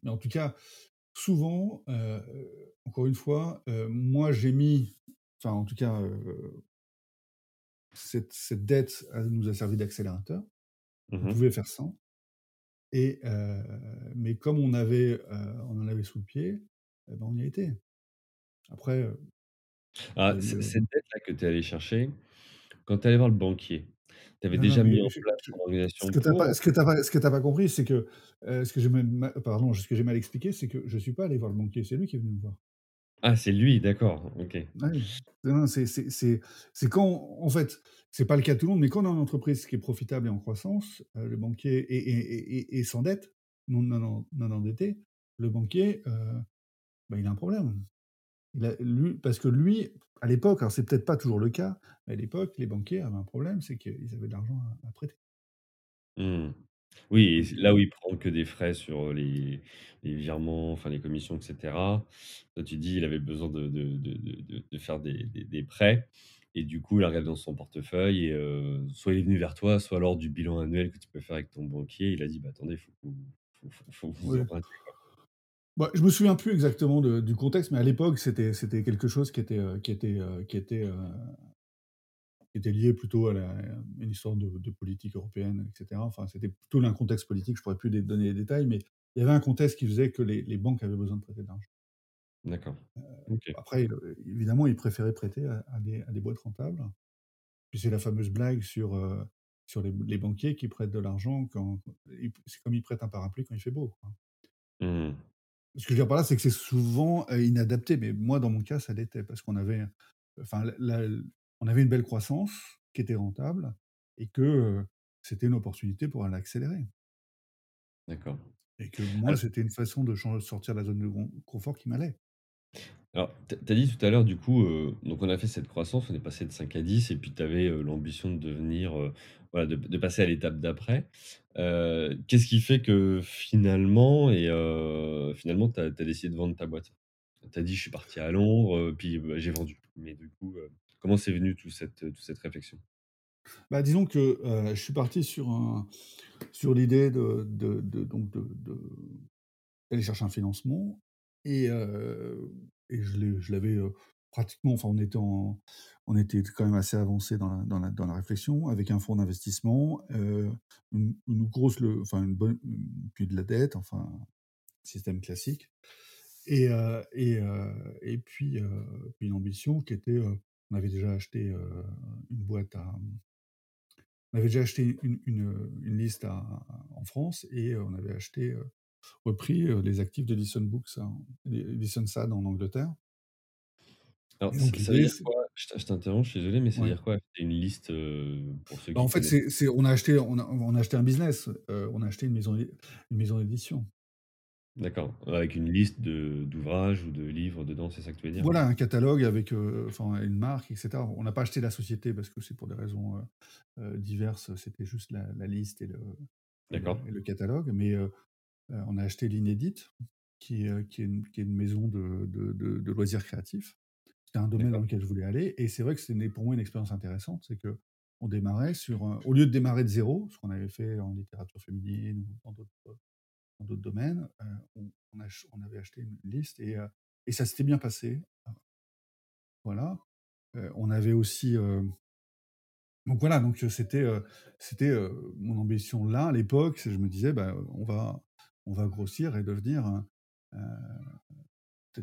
mais en tout cas, souvent, heu, encore une fois, moi j'ai mis enfin en tout cas, cette cette dette, nous a servi d'accélérateur. Mmh On mh. pouvait faire sans et mais comme on avait, on en avait sous le pied, et ben, on y a été. Après, Ah, cette dette-là que tu es allé chercher, quand tu es allé voir le banquier, tu avais Non, déjà mis en place ton ce organisation que tu as pas pour? ce que tu as pas compris, c'est que, heu, ce que j'ai même ma pardon, ce que j'ai mal expliqué, c'est que je suis pas allé voir le banquier, c'est lui qui est venu me voir. Ah, c'est lui, d'accord, OK. Ouais, c'est quand en fait, c'est pas le cas de tout le monde, mais quand on a une entreprise qui est profitable et en croissance, heu, le banquier et et et et et s'endette, non non non non endetté, le banquier, heu, bah, il a un problème. Il a lui parce que lui, à l'époque, alors c'est peut-être pas toujours le cas, mais à l'époque, les banquiers avaient un problème, c'est qu'ils avaient de l'argent à à prêter. Mmh. Oui et là où il prend que des frais sur, les les virements, enfin les commissions et cetera. Toi, tu dis, il avait besoin de de de de de de faire des des des prêts et du coup, il a regardé dans son portefeuille et heu, soit il est venu vers toi, soit lors du bilan annuel que tu peux faire avec ton banquier, il a dit: «Bah, attendez, faut que vous faut faut faut que vous oui. quoi». Bah, je me souviens plus exactement de du contexte, mais à l'époque, c'était c'était quelque chose qui était, heu, qui était, heu, qui était, heu qui était lié plutôt à la à une histoire de de politique européenne et cetera. Enfin, c'était plutôt un contexte politique, je pourrais plus donner les détails, mais il y avait un contexte qui faisait que les les banques avaient besoin de prêter de l'argent. D'accord. Après, évidemment, ils préféraient prêter à à des à des boîtes rentables. Puis c'est la fameuse blague sur, sur les les banquiers qui prêtent de l'argent quand c'est comme ils prêtent un parapluie quand il fait beau, quoi. Mmh. Ce que je veux dire par là, c'est que c'est souvent, heu, inadapté, mais moi, dans mon cas, ça l'était parce qu'on avait, enfin, la la on avait une belle croissance qui était rentable et que, heu, c'était une opportunité pour aller accélérer D'accord. et que moi, c'était une façon de sortir de la zone de confort qui m'allait. Alors, tu as dit tout à l'heure, du coup, heu, donc on a fait cette croissance, on est passé de 5 à 10 et puis tu avais, l'ambition de devenir, heu, voilà, de passer à l'étape d'après. Qu'est-ce qui fait que finalement et finalement tu as décidé de vendre ta boîte? Tu as dit: «Je suis parti à Londres, puis, bah, j'ai vendu». Mais du coup, comment c'est venu toute cette réflexion? Bah, disons que, je suis parti sur sur l'idée de donc de de d'aller chercher un financement et et je l'avais, pratiquement enfin, on était en on était quand même assez avancé dans la dans la dans la réflexion avec un fonds d'investissement, une grosse le enfin, une bonne puis de la dette, enfin, système classique et et et puis, une ambition qui était, on avait déjà acheté, une boîte à on avait déjà acheté une une, une liste en France et on avait acheté, repris, les actifs d'Edison Books en Edison Sad en Angleterre Alors donc ça ça veut dire quoi? Je t'interromps, je suis désolé, mais ça veut ouais. dire quoi une liste, heu, pour ceux Bah, qui en fait, c'est c'est on a acheté on a on a acheté un business, on a acheté une maison une maison d'édition. D'accord, avec une liste de d'ouvrages ou de livres dedans, c'est ça que tu veux dire? Voilà un catalogue avec, enfin une marque et cetera. On n'a pas acheté la société parce que c'est pour des raisons, diverses, c'était juste la la liste et le D'accord, et le catalogue mais on a acheté l'Inédite qui, est une qui est une maison de de de de loisirs créatifs. C'était un domaine dans lequel je voulais aller et c'est vrai que c'était pour moi une expérience intéressante. C'est qu'on démarrait sur un au lieu de démarrer de zéro, ce qu'on avait fait en littérature féminine ou dans d'autres dans d'autres domaines, on on ach on avait acheté une liste et ça s'était bien passé, heu, voilà. On avait aussi, donc voilà, donc c'était, mon ambition là, à l'époque, je me disais: «Bah, on va on va grossir et devenir euh, euh,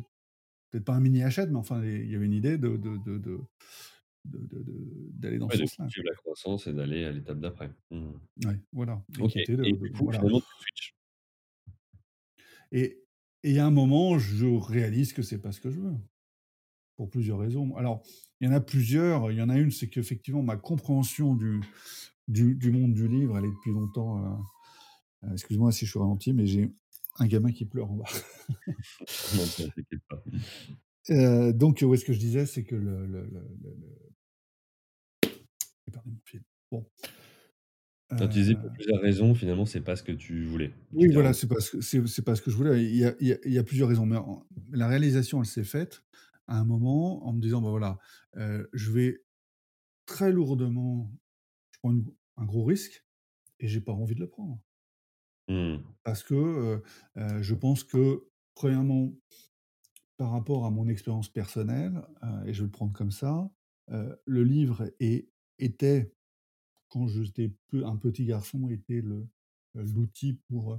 peut-être pas un mini hachette, mais enfin, il y avait une idée de, d'aller dans ce sens-là. la croissance et d'aller à l'étape d'après. Mmh. Voilà. Et de, coup, voilà. À un moment, je réalise que c'est pas ce que je veux. Pour plusieurs raisons. Alors, il y en a plusieurs. Il y en a une, c'est qu'effectivement, ma compréhension du, du, monde du livre, elle est depuis longtemps euh, heu, excuse-moi si je suis ralenti, mais j'ai un gamin qui pleure en bas. Non, t'inquiète pas. Heu, donc où est-ce que je disais? C'est que le le le perdu mon fil. Bon, tu disais pour heu, plusieurs raisons, finalement, c'est pas ce que tu voulais. Oui, voilà, c'est pas ce pas ce que je voulais. Il y a il y a il y a plusieurs raisons, mais en la réalisation, elle s'est faite à un moment en me disant: «Bah, voilà, heu, je vais très lourdement je prends une un gros risque et j'ai pas envie de le prendre». Mmh, Parce que, je pense que, premièrement, par rapport à mon expérience personnelle, et je vais le prendre comme ça, le livre est était, quand j'étais un petit garçon, était l'outil pour,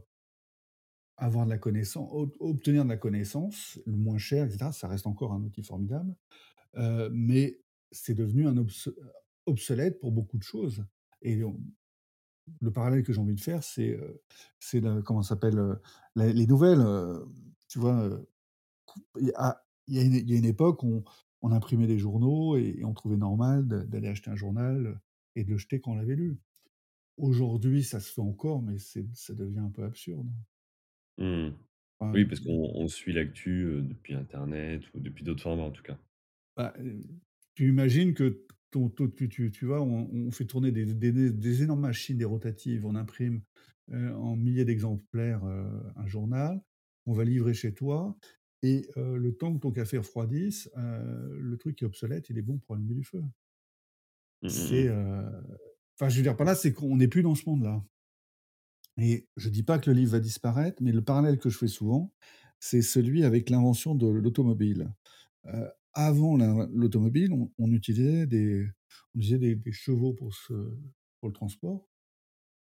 avoir de la connaissance, ob obtenir de la connaissance, le moins cher et cetera. Ça reste encore un outil formidable, mais c'est devenu un obs obsolète pour beaucoup de choses et le parallèle que j'ai envie de faire, c'est, le comment s'appelle, la les nouvelles, heu, tu vois, il y a une il y a une époque où on on imprimait des journaux et et on trouvait normal d'aller acheter un journal, et de le jeter quand on l'avait lu. Aujourd'hui, ça se fait encore, mais ça devient un peu absurde. Mmh. Oui, parce qu'on on suit l'actu, depuis internet ou depuis d'autres formats, en tout cas. bah, tu imagines que ton ton tu tu tu vois, on on fait tourner des des des énormes machines, des rotatives, on imprime, heu, en milliers d'exemplaires, heu, un journal, on va livrer chez toi et heu, le temps que ton café refroidisse, le truc est obsolète, il est bon pour allumer du feu. Mmh mh C'est, mh. heu, enfin, je veux dire par là, c'est qu'on n'est plus dans ce monde-là et je dis pas que le livre va disparaître, mais le parallèle que je fais souvent, c'est celui avec l'invention de l'automobile. Avant l'automobile, on utilisait des on utilisait des chevaux pour le transport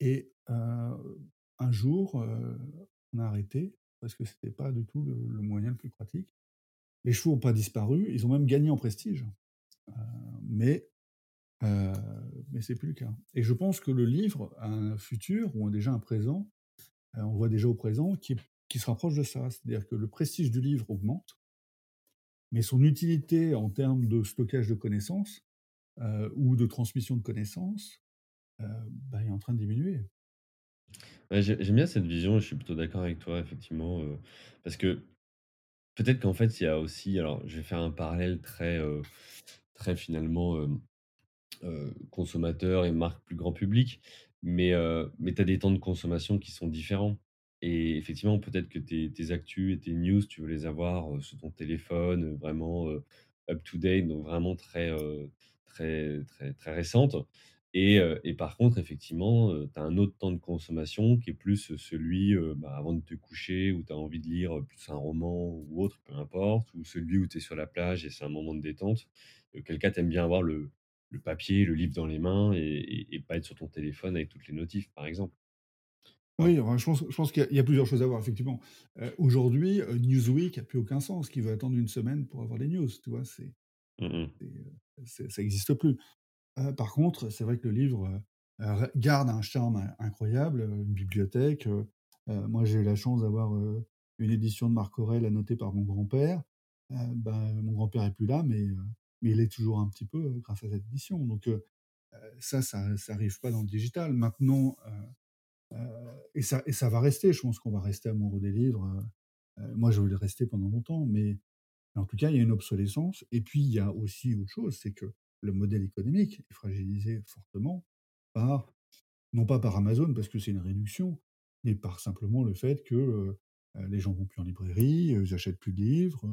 et heu, un jour, heu, on a arrêté parce que c'était pas du tout le moyen le plus pratique. Les chevaux ont pas disparu, ils ont même gagné en prestige, heu, mais mais c'est plus le cas et je pense que le livre a un futur ou déjà un présent, on voit déjà au présent qui qui se rapproche de ça. C'est-à-dire que le prestige du livre augmente mais son utilité en termes de stockage de connaissances, heu, ou de transmission de connaissances, heu, bah, est en train de diminuer. J'aime bien cette vision je suis plutôt d'accord avec toi, effectivement, heu, parce que peut-être qu'en fait, il y a aussi alors je vais faire un parallèle très, heu, très finalement, consommateur et marque plus grand public, mais mais tu as des temps de consommation qui sont différents et effectivement, peut-être que tes tes actus et tes news, tu veux les avoir, heu, sur ton téléphone, heu, vraiment, heu, up to date, donc vraiment très, heu, très très très récentes et par contre, effectivement, tu as un autre temps de consommation qui est plus, celui, bah, avant de te coucher où tu as envie de lire, plus un roman ou autre, peu importe, ou celui où tu es sur la plage et c'est un moment de détente. Auquel cas, tu aimes bien avoir le le papier, le livre dans les mains et et et pas être sur ton téléphone avec toutes les notifs, par exemple. Oui, je pense je pense qu'il y a plusieurs choses à voir effectivement. Heu, aujourd'hui, heu, Newsweek a plus aucun sens. Qui veut attendre une semaine pour avoir les news, tu vois? C'est Mmh c'est ça existe plus. Par contre, c'est vrai que le livre, garde un charme in incroyable, une bibliothèque, moi j'ai eu la chance d'avoir, une édition de Marc Aurèle annotée par mon grand-père. Bah, mon grand-père est plus là, mais il est toujours un petit peu, grâce à cette édition. Donc ça ça ça arrive pas dans le digital. Maintenant, et ça et ça va rester. Je pense qu'on va rester amoureux des livres, heu, heu, moi je vais le rester pendant longtemps, mais en tout cas, il y a une obsolescence et puis il y a aussi autre chose, c'est que le modèle économique est fragilisé fortement par non pas par Amazon parce que c'est une réduction, mais par simplement le fait que, les gens vont plus en librairie, ils achètent plus de livres,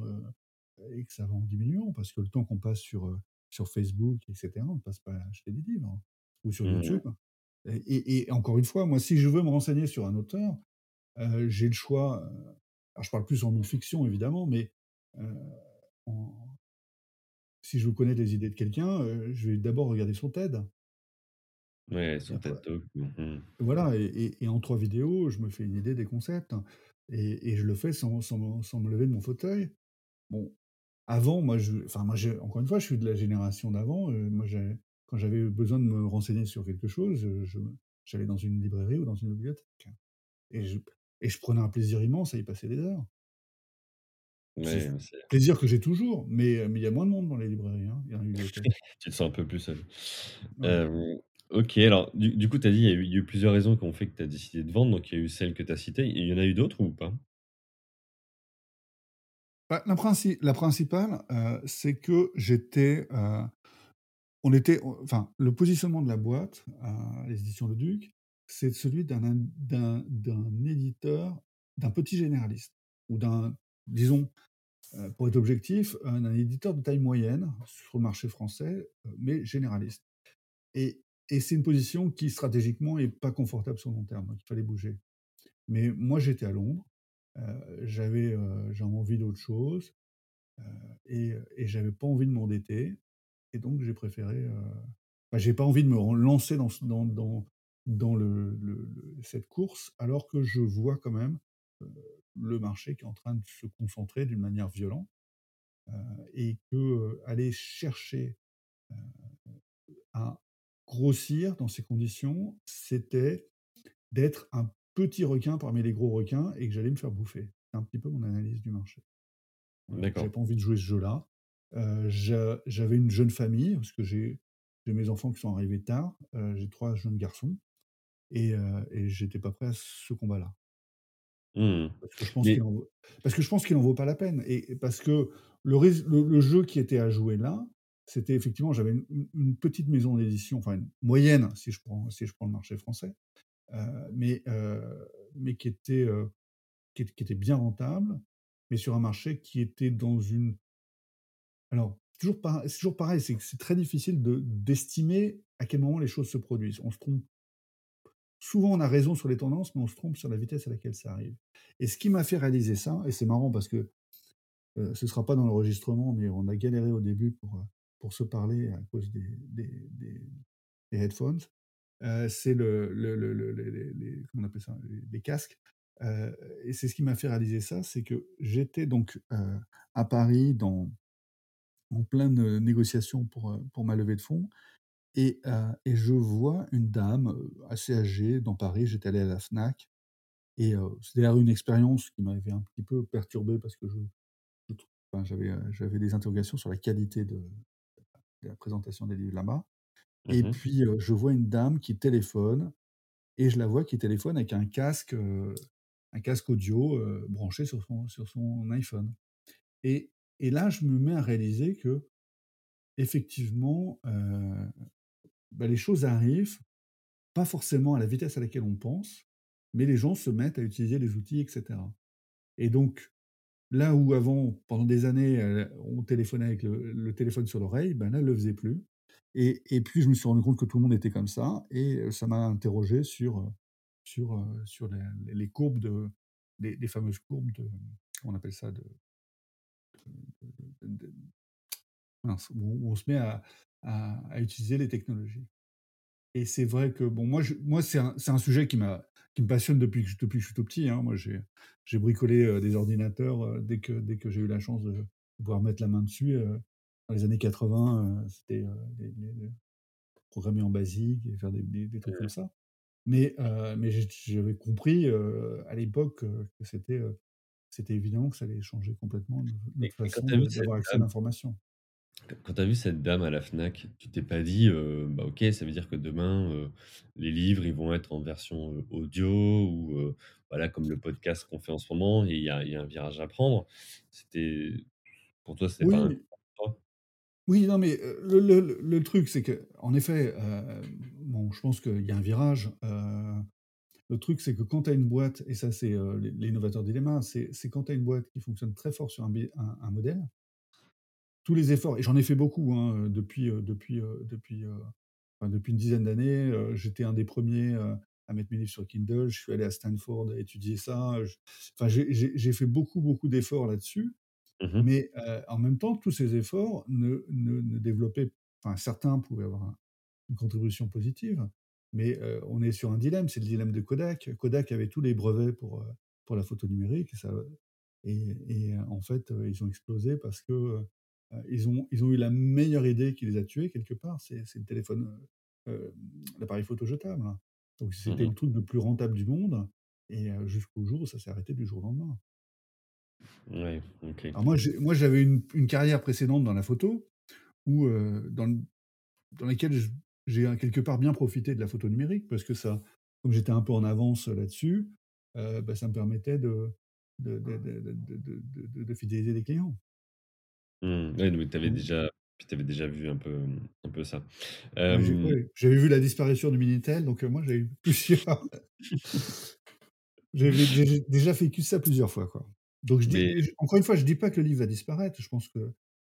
et que ça va en diminuant parce que le temps qu'on passe sur, sur Facebook et cetera, on ne passe pas à acheter des livres ou sur Mmh YouTube. Et encore une fois, moi, si je veux me renseigner sur un auteur, heu, j'ai le choix, heu, alors je parle plus en non-fiction évidemment, mais, en si je veux connaître les idées de quelqu'un, je vais d'abord regarder son TED. Ouais, son TED Talk. Mmh mh. voilà et et et en 3 vidéos, je me fais une idée des concepts et et je le fais sans sans me sans me lever de mon fauteuil. Bon, avant, moi, je enfin, moi, encore une fois, je suis de la génération d'avant, moi, j'ai quand j'avais besoin de me renseigner sur quelque chose, j'allais dans une librairie ou dans une bibliothèque et je et je prenais un plaisir immense à y passer des heures. Ouais, plaisir que j'ai toujours, mais mais il y a moins de monde dans les librairies, hein, bibliothèques. tu te sens un peu plus seul. Ouais. OK, alors du du coup, tu as dit, il y a eu il y a eu plusieurs raisons qui ont fait que tu as décidé de vendre, donc il y a eu celle que tu as citée. Il y en a eu d'autres ou pas? Bah, la princi la principale, heu, c'est que j'étais, heu, on était enfin, le positionnement de la boîte, heu, les éditions Le Duc, c'est celui d'un éditeur, d'un petit généraliste ou d'un disons, heu, pour être objectif, d'un éditeur de taille moyenne sur le marché français, heu, mais généraliste et et c'est une position qui stratégiquement est pas confortable sur le long terme, donc il fallait bouger. Mais moi, j'étais à Londres, heu, j'avais, j'avais envie d'autre chose, et et j'avais pas envie de m'endetter et donc j'ai préféré, heu, bah, j'ai pas envie de me lancer dans ce dans dans dans le le le cette course alors que je vois quand même, heu, le marché qui est en train de se concentrer d'une manière violente, heu et que, heu, aller chercher, à grossir dans ces conditions, c'était d'être un petit requin parmi les gros requins et que j'allais me faire bouffer. C'est un petit peu mon analyse du marché. D'accord. j'avais pas envie de jouer ce jeu-là. J'avais une jeune famille parce que j'ai mes enfants qui sont arrivés tard. J'ai 3 jeunes garçons et et j'étais pas prêt à ce combat-là. Mmh Parce que je pense Mais qu'il en vaut parce que je pense qu'il en vaut pas la peine et parce que le rés le le jeu qui était à jouer là, c'était effectivement j'avais une petite maison d'édition, enfin une moyenne si je prends si je prends le marché français, mais mais qui était, qui était bien rentable, mais sur un marché qui était dans une alors toujours c'est toujours pareil, c'est très difficile de d'estimer à quel moment les choses se produisent. On se trompe souvent on a raison sur les tendances, mais on se trompe sur la vitesse à laquelle ça arrive et ce qui m'a fait réaliser ça et c'est marrant parce que Heu, ce sera pas dans l'enregistrement, mais on a galéré au début pour, heu, pour se parler à cause des des des des headphones. Heu, c'est le le le le les casques. Et c'est ce qui m'a fait réaliser ça, c'est que j'étais donc, à Paris dans en pleine, négociation pour, pour ma levée de fonds et et je vois une dame, assez âgée dans Paris. J'étais allé à la Fnac et heu, c'était d'ailleurs une expérience qui m'avait un petit peu perturbé parce que je je trou enfin j'avais, j'avais des interrogations sur la qualité de de la présentation des livres là-bas et mmh puis, je vois une dame qui téléphone et je la vois qui téléphone avec un casque, un casque audio, branché sur son sur son iPhone et et là, je me mets à réaliser qu'effectivement, heu, bah, les choses arrivent pas forcément à la vitesse à laquelle on pense, mais les gens se mettent à utiliser les outils et cetera et donc Là où avant, pendant des années, heu, on téléphonait avec le téléphone sur l'oreille, ben là, elle le faisait plus et et puis je me suis rendu compte que tout le monde était comme ça et heu, ça m'a interrogé sur, sur, sur les courbes de les les fameuses courbes de on appelle ça? De de où on se met à à à utiliser les technologies et c'est vrai que bon, moi je moi c'est un un sujet qui qui me passionne depuis que je depuis que je suis tout petit, hein. Moi j'ai bricolé, heu, des ordinateurs, heu, dès que dès que j'ai eu la chance de pouvoir mettre la main dessus, heu, dans les années 80, heu, c'était, programmer en BASIC et faire des des des trucs comme ça. Mais mais j'avais compris, à l'époque, que c'était, c'était évident que ça allait changer complètement notre et façon d'avoir accès à l'information. quand tu as vu cette dame à la Fnac, tu t'es pas dit, «Bah, OK, ça veut dire que demain, les livres, ils vont être en version, audio ou, voilà, comme le podcast qu'on fait en ce moment et il y a il y a un virage à prendre». C'était pour toi, c'était pas un Oui. Oui, non, mais, le le truc, c'est qu'en effet, heu, bon, je pense qu'il y a un virage, le truc, c'est que quand tu as une boîte et ça, c'est, l'é l'innovateur dilemma, c'est quand tu as une boîte qui fonctionne très fort sur un bé un un modèle, tous les efforts et j'en ai fait beaucoup, hein, depuis, heu, depuis, heu, depuis, enfin, depuis une dizaine d'années, j'étais un des premiers ers à mettre mes livres sur Kindle. Je suis allé à Stanford étudier ça, je enfin, j'ai fait beaucoup, beaucoup d'efforts là-dessus Mmh mh. mais, en même temps, tous ces efforts ne ne ne développaient enfin certains pouvaient avoir un une contribution positive, mais, heu, on est sur un dilemme, c'est le dilemme de Kodak. Kodak avait tous les brevets pour, heu, pour la photo numérique et ça et et heu, en fait, ils ont explosé parce que, ils ont ils ont eu la meilleure idée qui les a tués quelque part, c'est c'est le téléphone, l'appareil photo jetable. Donc Mmh c'était le truc le plus rentable du monde et jusqu'au jour où ça s'est arrêté du jour au lendemain. Ouais. Alors moi, j'avais une une carrière précédente dans la photo où, dans dans laquelle j j'ai hein, quelque part bien profité de la photo numérique parce que ça, comme j'étais un peu en avance euh, là-dessus, euh, bah, ça me permettait de, fidéliser des clients. Mmh. Ouais, donc tu avais mmh. déjà, t'avais déjà vu un peu, un peu ça. J'avais vu la disparition du Minitel, donc euh, moi j'avais eu plusieurs. J'ai déjà vécu ça plusieurs fois, quoi. Donc encore une fois, je ne dis pas que le livre va disparaître. Je pense que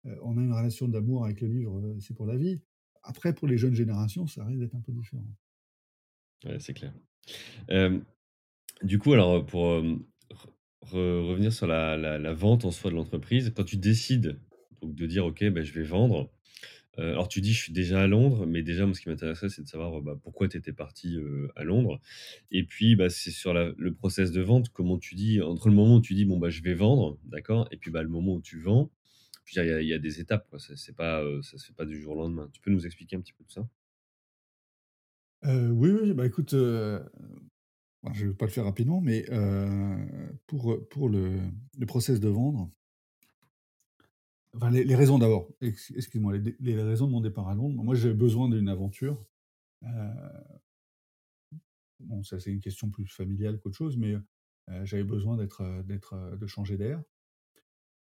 euh, on a une relation d'amour avec le livre, c'est pour la vie. Après, pour les jeunes générations, ça risque d'être un peu différent. ouais, c'est clair. Du coup, alors, heu, pour, revenir sur la vente en soi de l'entreprise, quand tu décides donc de dire: «OK, bah, je vais vendre», alors tu dis: «Je suis déjà à Londres», mais déjà, moi, ce qui m'intéresserait, c'est de savoir, bah, pourquoi tu étais parti, à Londres? Et puis, bah, c'est sur le process de vente, comment tu dis entre le moment où tu dis: «Bon, bah, je vais vendre», d'accord? Et puis, bah, le moment où tu vends, il y a des étapes, quoi. C'est pas, heu, ça se fait pas du jour au lendemain. Tu peux nous expliquer un petit peu tout ça? Heu, oui, oui, bah, écoute, heu, bah, je vais pas le faire rapidement, mais pour, pour le le process de vendre Enfin, les raisons d'abord, ex excuse-moi, les les raisons de mon départ à Londres, moi, j'avais besoin d'une aventure, bon, ça, c'est une question plus familiale qu'autre chose, mais j'avais besoin d'être, de changer d'air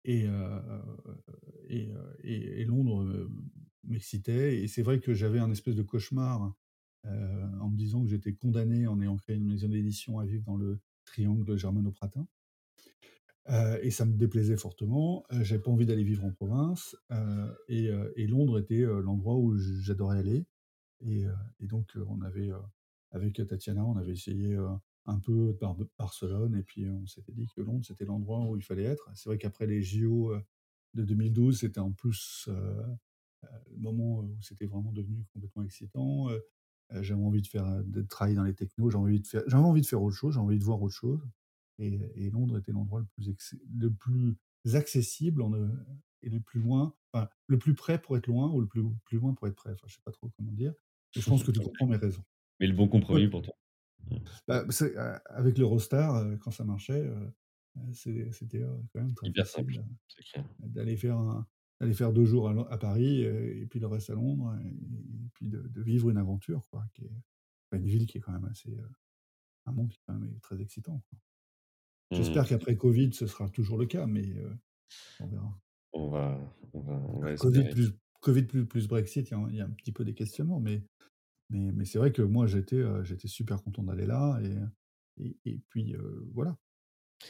et heu et Londres, heu, m'excitait. Et c'est vrai que j'avais un espèce de cauchemar, en me disant que j'étais condamné en ayant créé une maison d'édition à vivre dans le triangle germano-pratin heu et ça me déplaisait fortement, heu, j'avais pas envie d'aller vivre en province, et Londres était, l'endroit où j'adorais aller. Et et donc on avait, avec Tatiana, on avait essayé, un peu Bar Barcelone et puis on s'était dit que Londres, c'était l'endroit où il fallait être. C'est vrai qu'après les JO, heu, de 2012, c'était en plus, heu heu, le moment où c'était vraiment devenu complètement excitant, j'avais envie de faire, de travailler dans les technos, j'avais envie de faire j'avais envie de faire autre chose, j'avais envie de voir autre chose et et Londres était l'endroit le plus ex le plus accessible en, et le plus loin, enfin, le plus près pour être loin ou le plus plus loin pour être près. Enfin, je sais pas trop comment dire, je pense que tu comprends mes raisons. Mais le bon Ouais. compromis pour toi. Bah, a avec l'Eurostar, heu, quand ça marchait, heu, c'est c'était, quand même très Hyper facile, d'aller faire un faire 2 jours à Paris, et puis le reste à Londres et et puis de de vivre une aventure, quoi, qui est une ville qui est quand même assez, un monde qui quand même est très excitant. Mmh J'espère qu'après Covid, ce sera toujours le cas, mais on verra. On va on va on va Covid plus Covid plus plus Brexit, il y y a un petit peu des questionnements, mais mais mais c'est vrai que moi, j'étais, super content d'aller là et et et puis, voilà.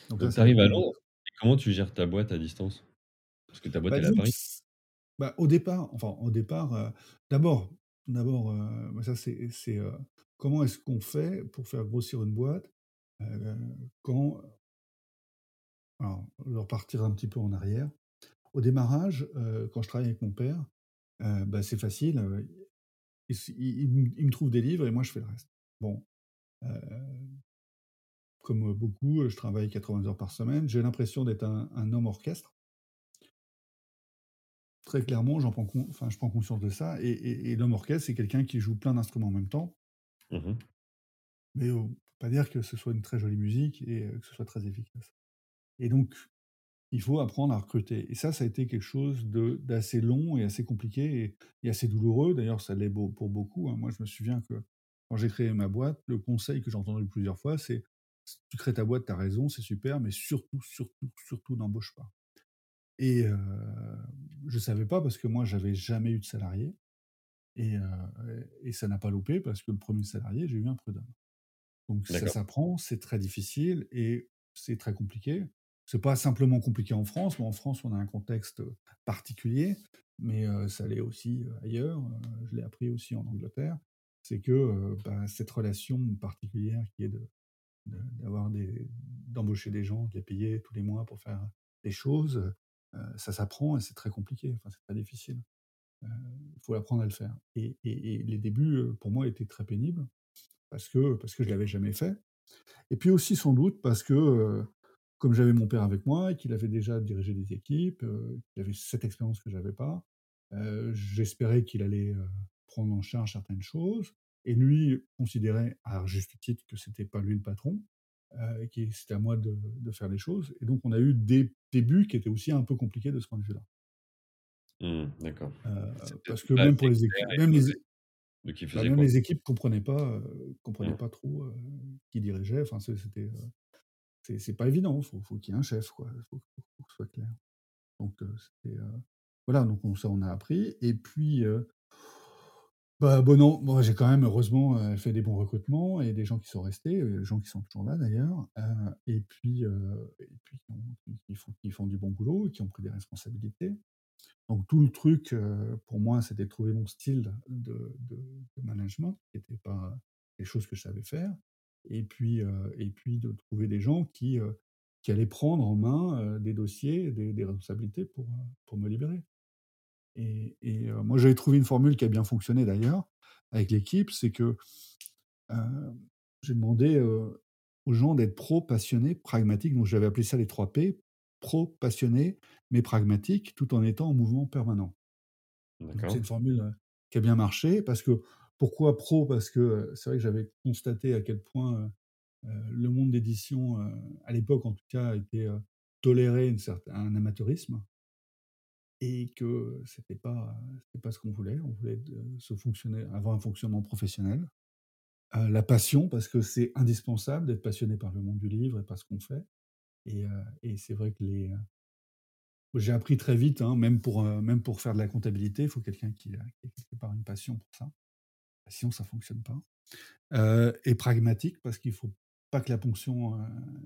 Donc tu arrives à Londres comment tu gères ta boîte à distance? Parce que ta boîte, Bah, elle est à Paris? bah, au départ, enfin, au départ, d'abord d'abord, bah, ça, c'est comment est-ce qu'on fait pour faire grossir une boîte, quand alors, repartir un petit peu en arrière. Au démarrage, quand je travaillais avec mon père, bah, c'est facile, il s il il me trouve des livres et moi, je fais le reste. Bon, heu comme, heu, beaucoup, je travaille 80 heures par semaine. J'ai l'impression d'être un un homme orchestre. Très clairement, j'en prends con enfin, je prends conscience de ça et et et l'homme orchestre, c'est quelqu'un qui joue plein d'instruments en même temps Mmh mh. mais on peut pas dire que ce soit une très jolie musique et heu, que ce soit très efficace et donc il faut apprendre à recruter et ça, ça a été quelque chose d'assez long et assez compliqué et et assez douloureux. D'ailleurs, ça l'est beau pour beaucoup, hein. Moi, je me souviens que quand j'ai créé ma boîte, le conseil que j'ai entendu plusieurs fois, c'est: «Si tu crées ta boîte, tu as raison, c'est super, mais surtout, surtout, surtout n'embauche pas» et heu, je savais pas parce que moi, j'avais jamais eu de salarié et heu et ça n'a pas loupé parce que le 1er salarié, j'ai eu un prud'homme. Donc ça s'apprend, c'est très difficile et c'est très compliqué. C'est pas simplement compliqué en France. Bon, en France, on a un contexte, particulier, mais ça l'est aussi, ailleurs, je l'ai appris aussi en Angleterre. C'est que, bah, cette relation particulière qui est de de d'avoir des d'embaucher des gens, de les payer tous les mois pour faire des choses, ça s'apprend et c'est très compliqué, enfin, c'est très difficile. Il faut apprendre à le faire et et les débuts, pour moi, étaient très pénibles parce que parce que je l'avais jamais fait et puis aussi, sans doute, parce que, comme j'avais mon père avec moi et qu'il avait déjà dirigé des équipes, heu, qu'il avait cette expérience que j'avais pas, heu, j'espérais qu'il allait, heu, prendre en charge certaines choses et lui considérait, à juste titre, que c'était pas lui le patron, heu et que c'était à moi de de faire les choses et donc on a eu des débuts qui étaient aussi un peu compliqués de ce point de vue-là. Mmh, d'accord. Parce que même pour les équipes même les bah, même les équipes comprenaient pas, comprenaient Mmh. pas trop, qui dirigeait. Enfin, c'était, c'est pas évident. Faut faut qu'il y ait un chef, quoi. Faut faut faut que ce soit clair. Donc voilà, donc on ça, on a appris et puis, bah bon, non, moi, j'ai quand même heureusement, heu, fait des bons recrutements et des gens qui sont restés, des gens qui sont toujours là d'ailleurs, et puis, et puis qui ont qui qui font qui font du bon boulot et qui ont pris des responsabilités. Donc tout le truc, pour moi, c'était de trouver mon style de de management qui était pas les choses que je savais faire et puis, et puis de trouver des gens qui, qui allaient prendre en main, des dossiers, des des responsabilités pour, pour me libérer et moi, j'avais trouvé une formule qui a bien fonctionné d'ailleurs avec l'équipe. C'est que, j'ai demandé, aux gens d'être pro, passionnés, pragmatiques. Donc j'avais appelé ça les 3 P: pro, passionné, mais pragmatique, tout en étant en mouvement permanent. C'est une formule, qui a bien marché parce que pourquoi pro? Parce que, c'est vrai que j'avais constaté à quel point, le monde d'édition, à l'époque en tout cas, était, certain un amateurisme et que c'était pas pas ce qu'on voulait. On voulait se fonctionner avoir un fonctionnement professionnel. La passion parce que c'est indispensable d'être passionné par le monde du livre et par ce qu'on fait et c'est vrai que les, j'ai appris très vite, hein, même pour, même pour faire de la comptabilité, il faut quelqu'un qui a qui a quelque part une passion pour ça. Sinon ça fonctionne pas. Heu et pragmatique parce qu'il faut pas que la ponction,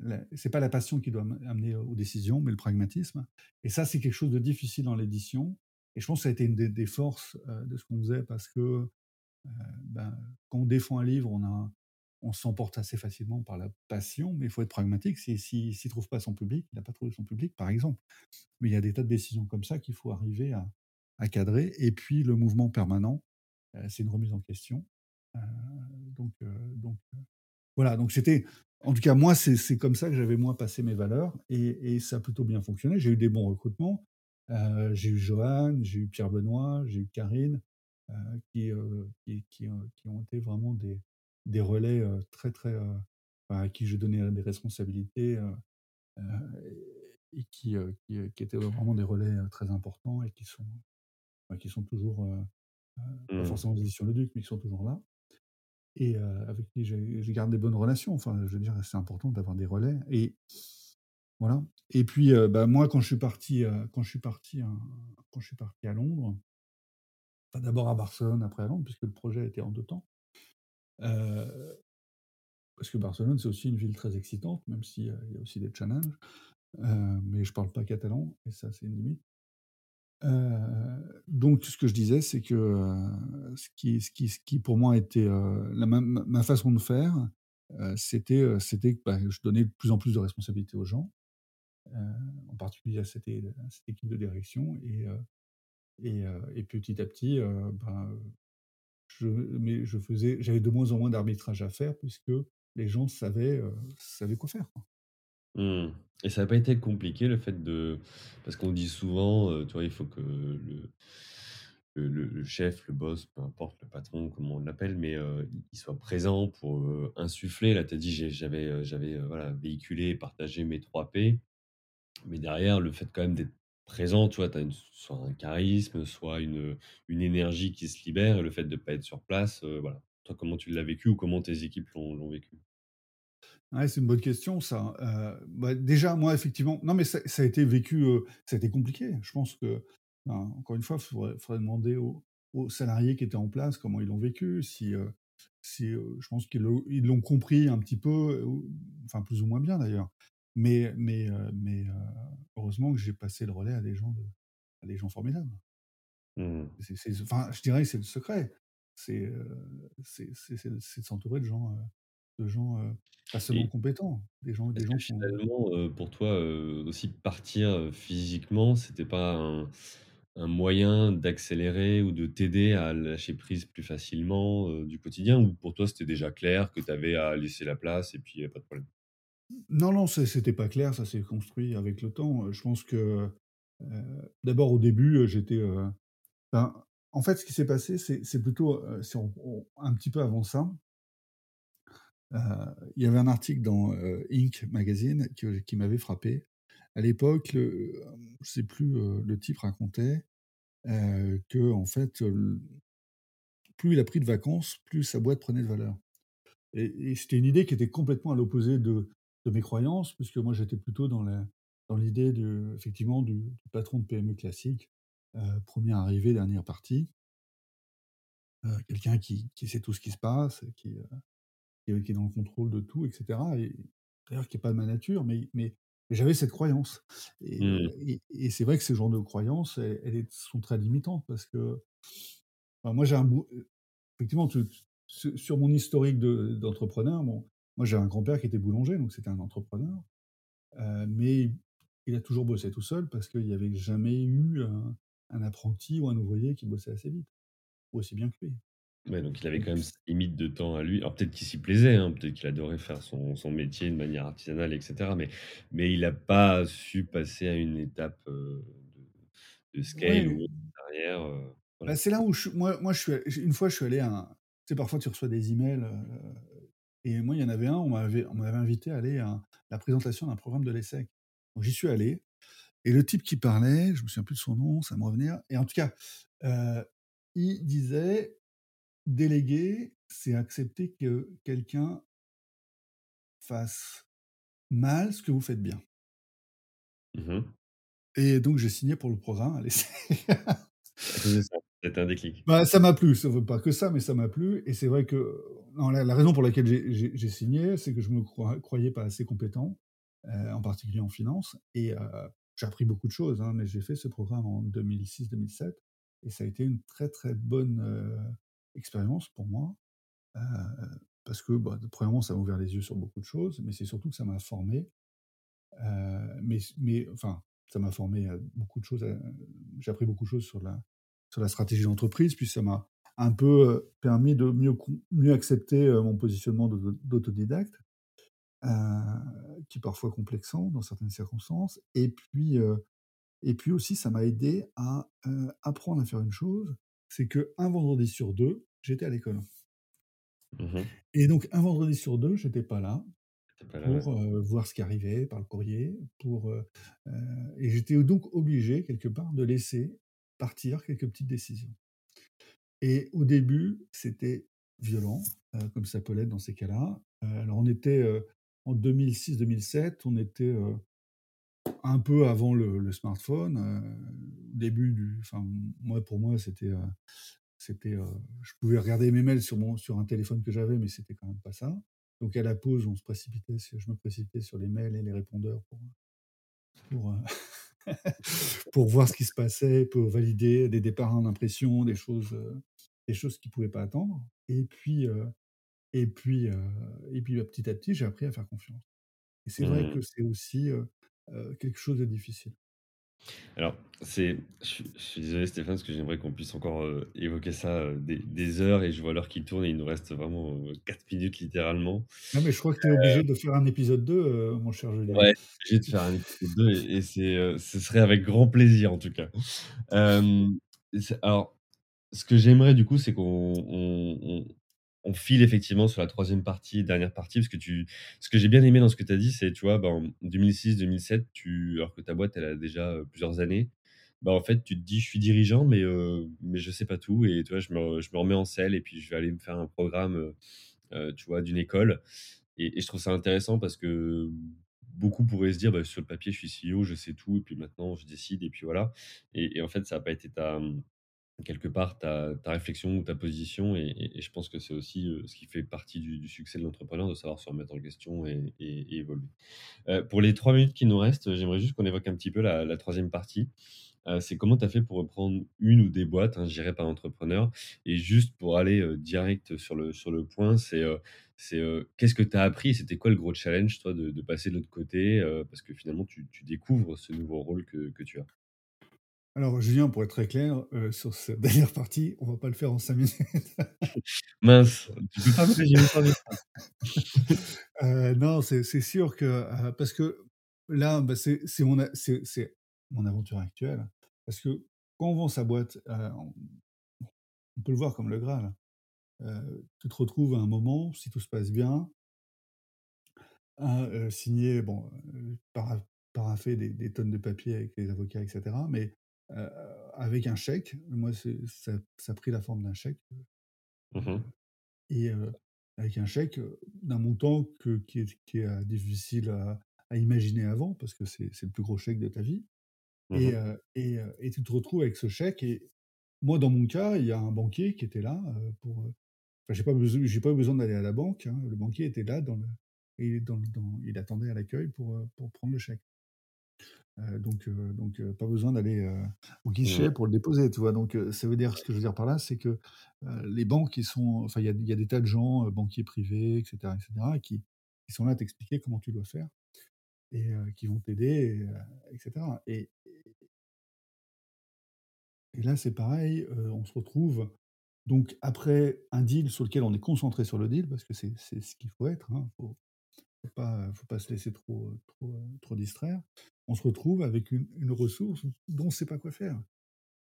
la c'est pas la passion qui doit am amener aux décisions, mais le pragmatisme et ça, c'est quelque chose de difficile dans l'édition et je pense que ça a été une des forces, heu, de ce qu'on faisait parce que, ben, quand on défend un livre, on s'emporte assez facilement par la passion, mais il faut être pragmatique. Si si s'il trouve pas son public, il a pas trouvé son public, par exemple. Mais il y a des tas de décisions comme ça qu'il faut arriver à à cadrer et puis le mouvement permanent, c'est une remise en question. Heu, donc heu donc voilà, donc c'était en tout cas moi, c'est comme ça que j'avais moi passé mes valeurs et et ça a plutôt bien fonctionné. J'ai eu des bons recrutements. Heu, j'ai eu Joanne, j'ai eu Pierre Benoît, j'ai eu Karine, heu, qui, heu, qui qui, qui ont été vraiment des des relais, très, très, à qui donné, heu, des responsabilités, et qui, qui, étaient vraiment des relais, très importants et qui sont, qui sont toujours, pas Mmh. forcément aux éditions Le Duc, mais qui sont toujours là et heu, avec qui je garde des bonnes relations. Enfin, je veux dire, c'est important d'avoir des relais et voilà et puis, heu, bah, moi, quand je suis parti, heu, quand je suis parti, hein, quand je suis parti à Londres, enfin d'abord à Barcelone, après à Londres, puisque le projet était en 2 temps. Parce que Barcelone, c'est aussi une ville très excitante, même si, heu, il y a aussi des challenges. Mais je parle pas catalan et ça, c'est une limite. Heu, donc ce que je disais, c'est que, heu, ce qui ce qui ce qui pour moi était, heu, la ma façon de faire, c'était, c'était que, bah, je donnais de plus en plus de responsabilités aux gens, en particulier à cette équipe de direction et et petit à petit, ben, je j'avais de moins en moins d'arbitrage à faire puisque les gens savaient, savaient quoi faire. Mmh et ça a pas été compliqué le fait de parce qu'on dit souvent, tu vois, il faut que le chef, le boss, peu importe, le patron, comment on l'appelle, mais il soit présent pour, insuffler. Là, tu as dit: «J'ai j'avais, heu, j'avais, voilà, véhiculé partagé mes 3 P». Mais derrière, le fait quand même d'être présent, tu vois, tu as soit un charisme, soit une, une énergie qui se libère et le fait de pas être sur place, voilà. Toi, comment tu l'as vécu ou comment tes équipes l'ont vécu? Ouais, c'est une bonne question ça. Heu, bah, déjà moi effectivement non mais ça ça a été vécu, heu, ça a été compliqué. Je pense que, encore une fois, il faudrait faudrait demander aux aux salariés qui étaient en place comment ils l'ont vécu, si, heu, si, je pense qu'ils l'ont compris un petit peu, enfin plus ou moins bien d'ailleurs. Mais mais mais heu, heureusement que j'ai passé le relais à des gens de à des gens formidables. Mmh enfin je dirais que c'est le secret. C'est, de s'entourer de gens, de gens, pas seulement et compétents, des gens des gens qui finalement, pour toi, aussi partir, physiquement, c'était pas un un moyen d'accélérer ou de t'aider à lâcher prise plus facilement, du quotidien? Ou pour toi, c'était déjà clair que tu avais à laisser la place et puis, pas de problème? Non, non, c'était pas clair, ça s'est construit avec le temps, je pense que, d'abord au début, j'étais, ben, en fait, ce qui s'est passé, c'est plutôt, on on un petit peu avant ça, il y avait un article dans, heu, Inc magazine que qui m'avait frappé. À l'époque, je sais plus, le type racontait, heu, qu'en fait, plus il a pris de vacances, plus sa boîte prenait de valeur. Et c'était une idée qui était complètement à l'opposé de mes croyances, puisque moi j'étais plutôt dans l'idée de effectivement du du patron de PME classique, 1er arrivé, dernier parti, heu, quelqu'un qui sait tout ce qui se passe, qui, qui est qui est dans le contrôle de tout et cetera et d'ailleurs qui est pas de ma nature, mais mais j'avais cette croyance et Mmh. et et c'est vrai que ce genre de croyances, elles elles sont très limitantes parce que, moi j'ai un bout Effectivement, tu sur mon historique de d'entrepreneur, bon, moi j'ai un grand-père qui était boulanger, donc c'était un entrepreneur, heu, mais il a toujours bossé tout seul parce qu'il y avait jamais eu un un apprenti ou un ouvrier qui bossait assez vite, ou aussi bien que lui. Ouais, donc il avait quand même sa limite de temps à lui. Alors peut-être qu'il s'y plaisait, hein, peut-être qu'il adorait faire son son métier de manière artisanale et cetera, mais mais il a pas su passer à une étape, de de scale ou autre derrière, bah, c'est là où je suis moi moi je suis allé une fois je suis allé à un tu sais parfois tu reçois des emails, et moi il y en avait un, on m'avait on m'avait invité à aller à la présentation d'un programme de l'ESSEC. Donc j'y suis allé et le type qui parlait, je me souviens plus de son nom, ça me revenir et en tout cas, il disait: «Déléguer, c'est accepter que quelqu'un fasse mal ce que vous faites bien». Mmh mh. Et donc j'ai signé pour le programme à l'essai. À cause de ça, ça a été un déclic. Bah, ça m'a plu, ça veut pas que ça, mais ça m'a plu et c'est vrai que non, la la raison pour laquelle j'ai signé, c'est que je me croyais pas assez compétent, heu, en particulier en finance et heu, j'ai appris beaucoup de choses, hein, mais j'ai fait ce programme en 2006-2007 et ça a été une très, très bonne, heu, expérience pour moi, parce que, bah, premièrement, ça m'a ouvert les yeux sur beaucoup de choses, mais c'est surtout que ça m'a formé, mais mais enfin, ça m'a formé à beaucoup de choses, j'ai appris beaucoup de choses sur la sur la stratégie d'entreprise, puis ça m'a un peu, permis de mieux mieux accepter, mon positionnement d'auto d'autodidacte, qui est parfois complexant dans certaines circonstances et puis, et puis aussi ça m'a aidé à, apprendre à faire une chose, c'est qu'un vendredi sur 2, j'étais à l'école. Mmh mh. Et donc un vendredi sur 2, j'étais pas là pour, heu, voir ce qui arrivait par le courrier, pour, heu heu et j'étais donc obligé quelque part de laisser partir quelques petites décisions. Et au début, c'était violent, comme ça peut l'être dans ces cas-là. Alors on était, en 2006-2007, on était, un peu avant le le smartphone, heu, début du enfin, moi, pour moi, c'était, c'était, heu, je pouvais regarder mes mails sur mon sur un téléphone que j'avais, mais c'était quand même pas ça. Donc à la pause, on se précipitait je me précipitais sur les mails et les répondeurs pour, pour, heu, pour voir ce qui se passait, pour valider des départs en impression, des choses, des choses qui pouvaient pas attendre et puis, et puis, et puis, bah, petit à petit, j'ai appris à faire confiance et c'est vrai Mmh. que c'est aussi, heu, quelque chose de difficile. Alors, c'est je suis je suis désolé Stéphane, parce que j'aimerais qu'on puisse encore, heu, évoquer ça, heu, des des heures et je vois l'heure qui tourne et il nous reste vraiment, heu, 4 minutes littéralement. Non, mais je crois que tu es obligé de faire un épisode 2, heu, mon cher Julien. Ouais, obligé de faire un épisode 2 et et c'est, ce serait avec grand plaisir en tout cas. Alors, ce que j'aimerais du coup, c'est qu'on on on on file effectivement sur la 3e partie, dernière partie, parce que tu ce que j'ai bien aimé dans ce que tu as dit, c'est, tu vois, bah, en 2006-2007, tu alors que ta boîte, elle a déjà, heu, plusieurs années, bah, en fait, tu te dis: «Je suis dirigeant, mais heu, mais je sais pas tout» et tu vois, je me je me remets en selle et puis je vais aller me faire un programme, heu heu, tu vois, d'une école. Et je trouve ça intéressant parce que beaucoup pourraient se dire: «Bah, sur le papier, je suis CEO, je sais tout et puis maintenant je décide et puis voilà» et et en fait, ça a pas été ta, quelque part ta réflexion ou ta position et je pense que c'est aussi, heu, ce qui fait partie du succès de l'entrepreneur, de savoir se remettre en question et évoluer. Heu, pour les 3 minutes qui nous restent, j'aimerais juste qu'on évoque un petit peu la 3e partie. Heu, c'est comment tu as fait pour reprendre une ou des boîtes, hein, gérées par l'entrepreneur? Et juste pour aller, direct sur le sur le point, c'est, c'est, qu'est-ce que tu as appris? C'était quoi le gros challenge, toi, de passer de l'autre côté? Parce que finalement, tu découvres ce nouveau rôle que tu as? Alors Julien, pour être très clair, heu, sur cette dernière partie, on va pas le faire en 5 minutes. Mince, tu peux pas me résumer ça en une phrase? Heu, non, c'est sûr que, heu, parce que là, bah, c'est mon a c'est c'est mon aventure actuelle. Parce que quand on vend sa boîte, on on peut le voir comme le Graal. Tu te retrouves à un moment, si tout se passe bien à, signer, bon, heu, para parapher des des tonnes de papiers avec les avocats et cetera, mais, avec un chèque. Moi, ça ça a pris la forme d'un chèque, heu Mmh mh. et avec un chèque, d'un montant que qui est qui est, heu, difficile à à imaginer avant parce que c'est le plus gros chèque de ta vie Mmh et tu te retrouves avec ce chèque et moi, dans mon cas, il y a un banquier qui était là, pour, enfin, j'ai pas beso j'ai pas eu besoin d'aller à la banque, hein. Le banquier était là dans le et dans le dans il attendait à l'accueil pour prendre le chèque. Heu, donc heu donc heu, pas besoin d'aller, au guichet pour le déposer, tu vois? Donc ça veut dire ce que je veux dire par là, c'est que, les banques, ils sont enfin, il y a y a des tas de gens, banquiers privés et cetera et cetera, qui qui sont là à t'expliquer comment tu dois faire et qui vont t'aider et heu et là, c'est pareil, on se retrouve donc après un deal sur lequel on est concentré sur le deal parce que c'est c'est ce qu'il faut être, hein. Faut faut pas faut pas se laisser trop, heu, trop, heu, trop distraire. On se retrouve avec une une ressource dont on sait pas quoi faire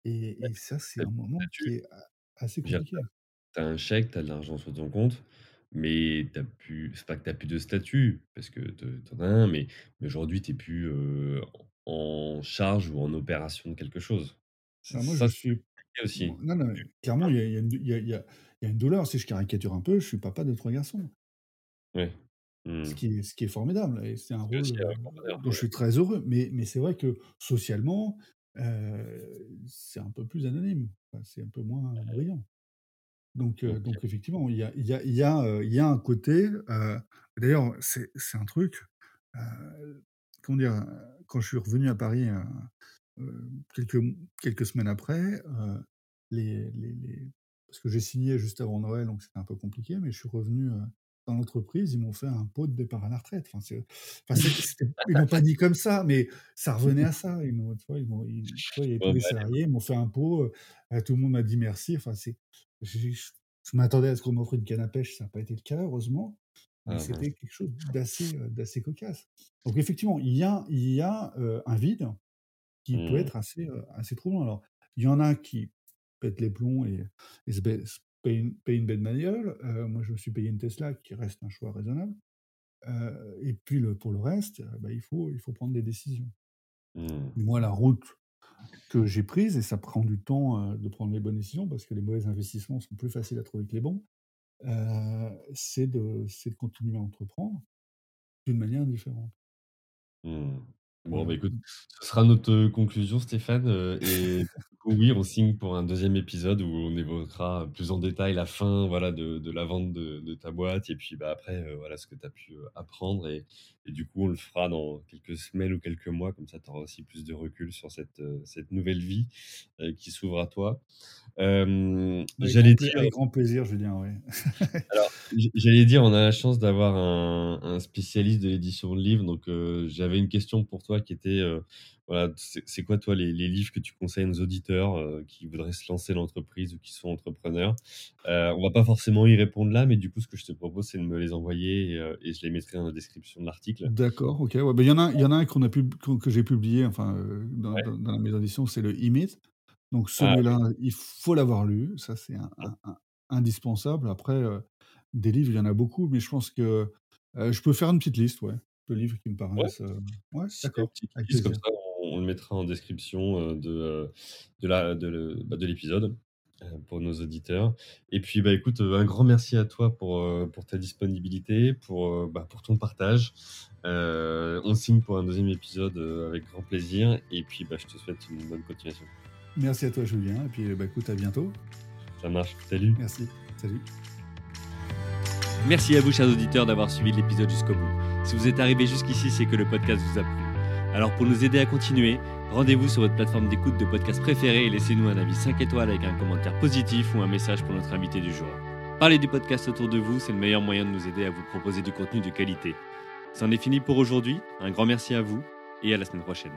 et et ça, c'est un moment qui est a assez compliqué. tu as un chèque, tu as de l'argent sur ton compte, mais tu as plus c'est pas que tu as plus de statut parce que tu en as un, mais mais aujourd'hui, tu es plus, en charge ou en opération de quelque chose. Alors moi, je ça, suis compliqué aussi. non, non, mais clairement, il y a y a y a y a une douleur. Si je caricature un peu, je suis papa de 3 garçons. Ouais. Ce Mmh. qui est ce qui est formidable et c'est un rôle, bonheur, dont je suis très heureux. Mais mais c'est vrai que socialement, c'est un peu plus anonyme. Enfin, c'est un peu moins brillant. Donc donc effectivement, il y a y a y a, y a un côté, d'ailleurs, c'est c'est un truc, comment dire? Quand je suis revenu à Paris, quelques quelques semaines après, les les les parce que j'ai signé juste avant Noël, donc c'était un peu compliqué, mais je suis revenu, dans l'entreprise, ils m'ont fait un pot de départ à la retraite. Enfin, ils l'ont pas dit comme ça, mais ça revenait à ça. Ils m'ont m'ont il y avait bah, allez, salariés, ils m'ont fait un pot, heu heu, tout le monde m'a dit merci. Enfin, c'est je m'attendais à ce qu'on m'offre une canne à pêche, ça a pas été le cas, heureusement, mais ah c'était quelque chose d'assez, heu, d'assez cocasse. Donc effectivement, il y a il y a, un vide qui peut Mmh. être assez, assez troublant. Alors, il y en a qui pètent les plombs et et se baissent une payent une belle bagnole. Heu, moi, je me suis payé une Tesla qui reste un choix raisonnable. Heu et puis le pour le reste, heu, bah, il faut il faut prendre des décisions. Mmh. Moi, la route que j'ai prise et ça prend du temps, de prendre les bonnes décisions parce que les mauvais investissements sont plus faciles à trouver que les bons, heu, c'est de c'est de continuer à entreprendre d'une manière différente. Mmh. Bon, bah, Voilà. écoute, ce sera notre, conclusion Stéphane, et oui, on signe pour un deuxième épisode où on évoquera plus en détail la fin, voilà, de de la vente de de ta boîte et puis, bah, après, voilà, ce que tu as pu, apprendre et et du coup, on le fera dans quelques semaines ou quelques mois, comme ça tu auras aussi plus de recul sur cette, heu, cette nouvelle vie, heu, qui s'ouvre à toi. J'allais dire avec grand plaisir, Julien, oui. alors, j'allais dire, on a la chance d'avoir un un spécialiste de l'édition de livres, donc heu, j'avais une question pour toi qui était, voilà, c'est quoi toi les les livres que tu conseilles à nos auditeurs, heu, qui voudraient se lancer dans l'entreprise ou qui sont entrepreneurs? Heu, on va pas forcément y répondre là, mais du coup, ce que je te propose, c'est de me les envoyer et et je les mettrai dans la description de l'article. D'accord, OK, ouais, bah, il y en a il y en a un qu'on a pub qu'on que j'ai publié, enfin, heu, dans Ouais. dans dans la maison d'édition, c'est le E-Myth. Donc Ah celui-là, il faut l'avoir lu, ça c'est un un un indispensable. Après, des livres, il y en a beaucoup, mais je pense que, je peux faire une petite liste, ouais, de livres qui me paraissent, ouais, d'accord, petite liste comme ça, on on le mettra en description, heu, de, le bah, de l'épisode, heu, pour nos auditeurs et puis, bah, écoute, un grand merci à toi pour, ta disponibilité, pour, bah, pour ton partage. On signe pour un deuxième épisode, avec grand plaisir et puis, bah, je te souhaite une bonne continuation. Merci à toi, Julien et puis, bah, écoute, à bientôt. Ça marche, salut. Merci, salut. Merci à vous, chers auditeurs, d'avoir suivi l'épisode jusqu'au bout. Si vous êtes arrivé jusqu'ici, c'est que le podcast vous a plu. Alors pour nous aider à continuer, rendez-vous sur votre plateforme d'écoute de podcast préférée et laissez-nous un avis 5 étoiles avec un commentaire positif ou un message pour notre invité du jour. Parlez du podcast autour de vous, c'est le meilleur moyen de nous aider à vous proposer du contenu de qualité. C'en est fini pour aujourd'hui, un grand merci à vous et à la semaine prochaine.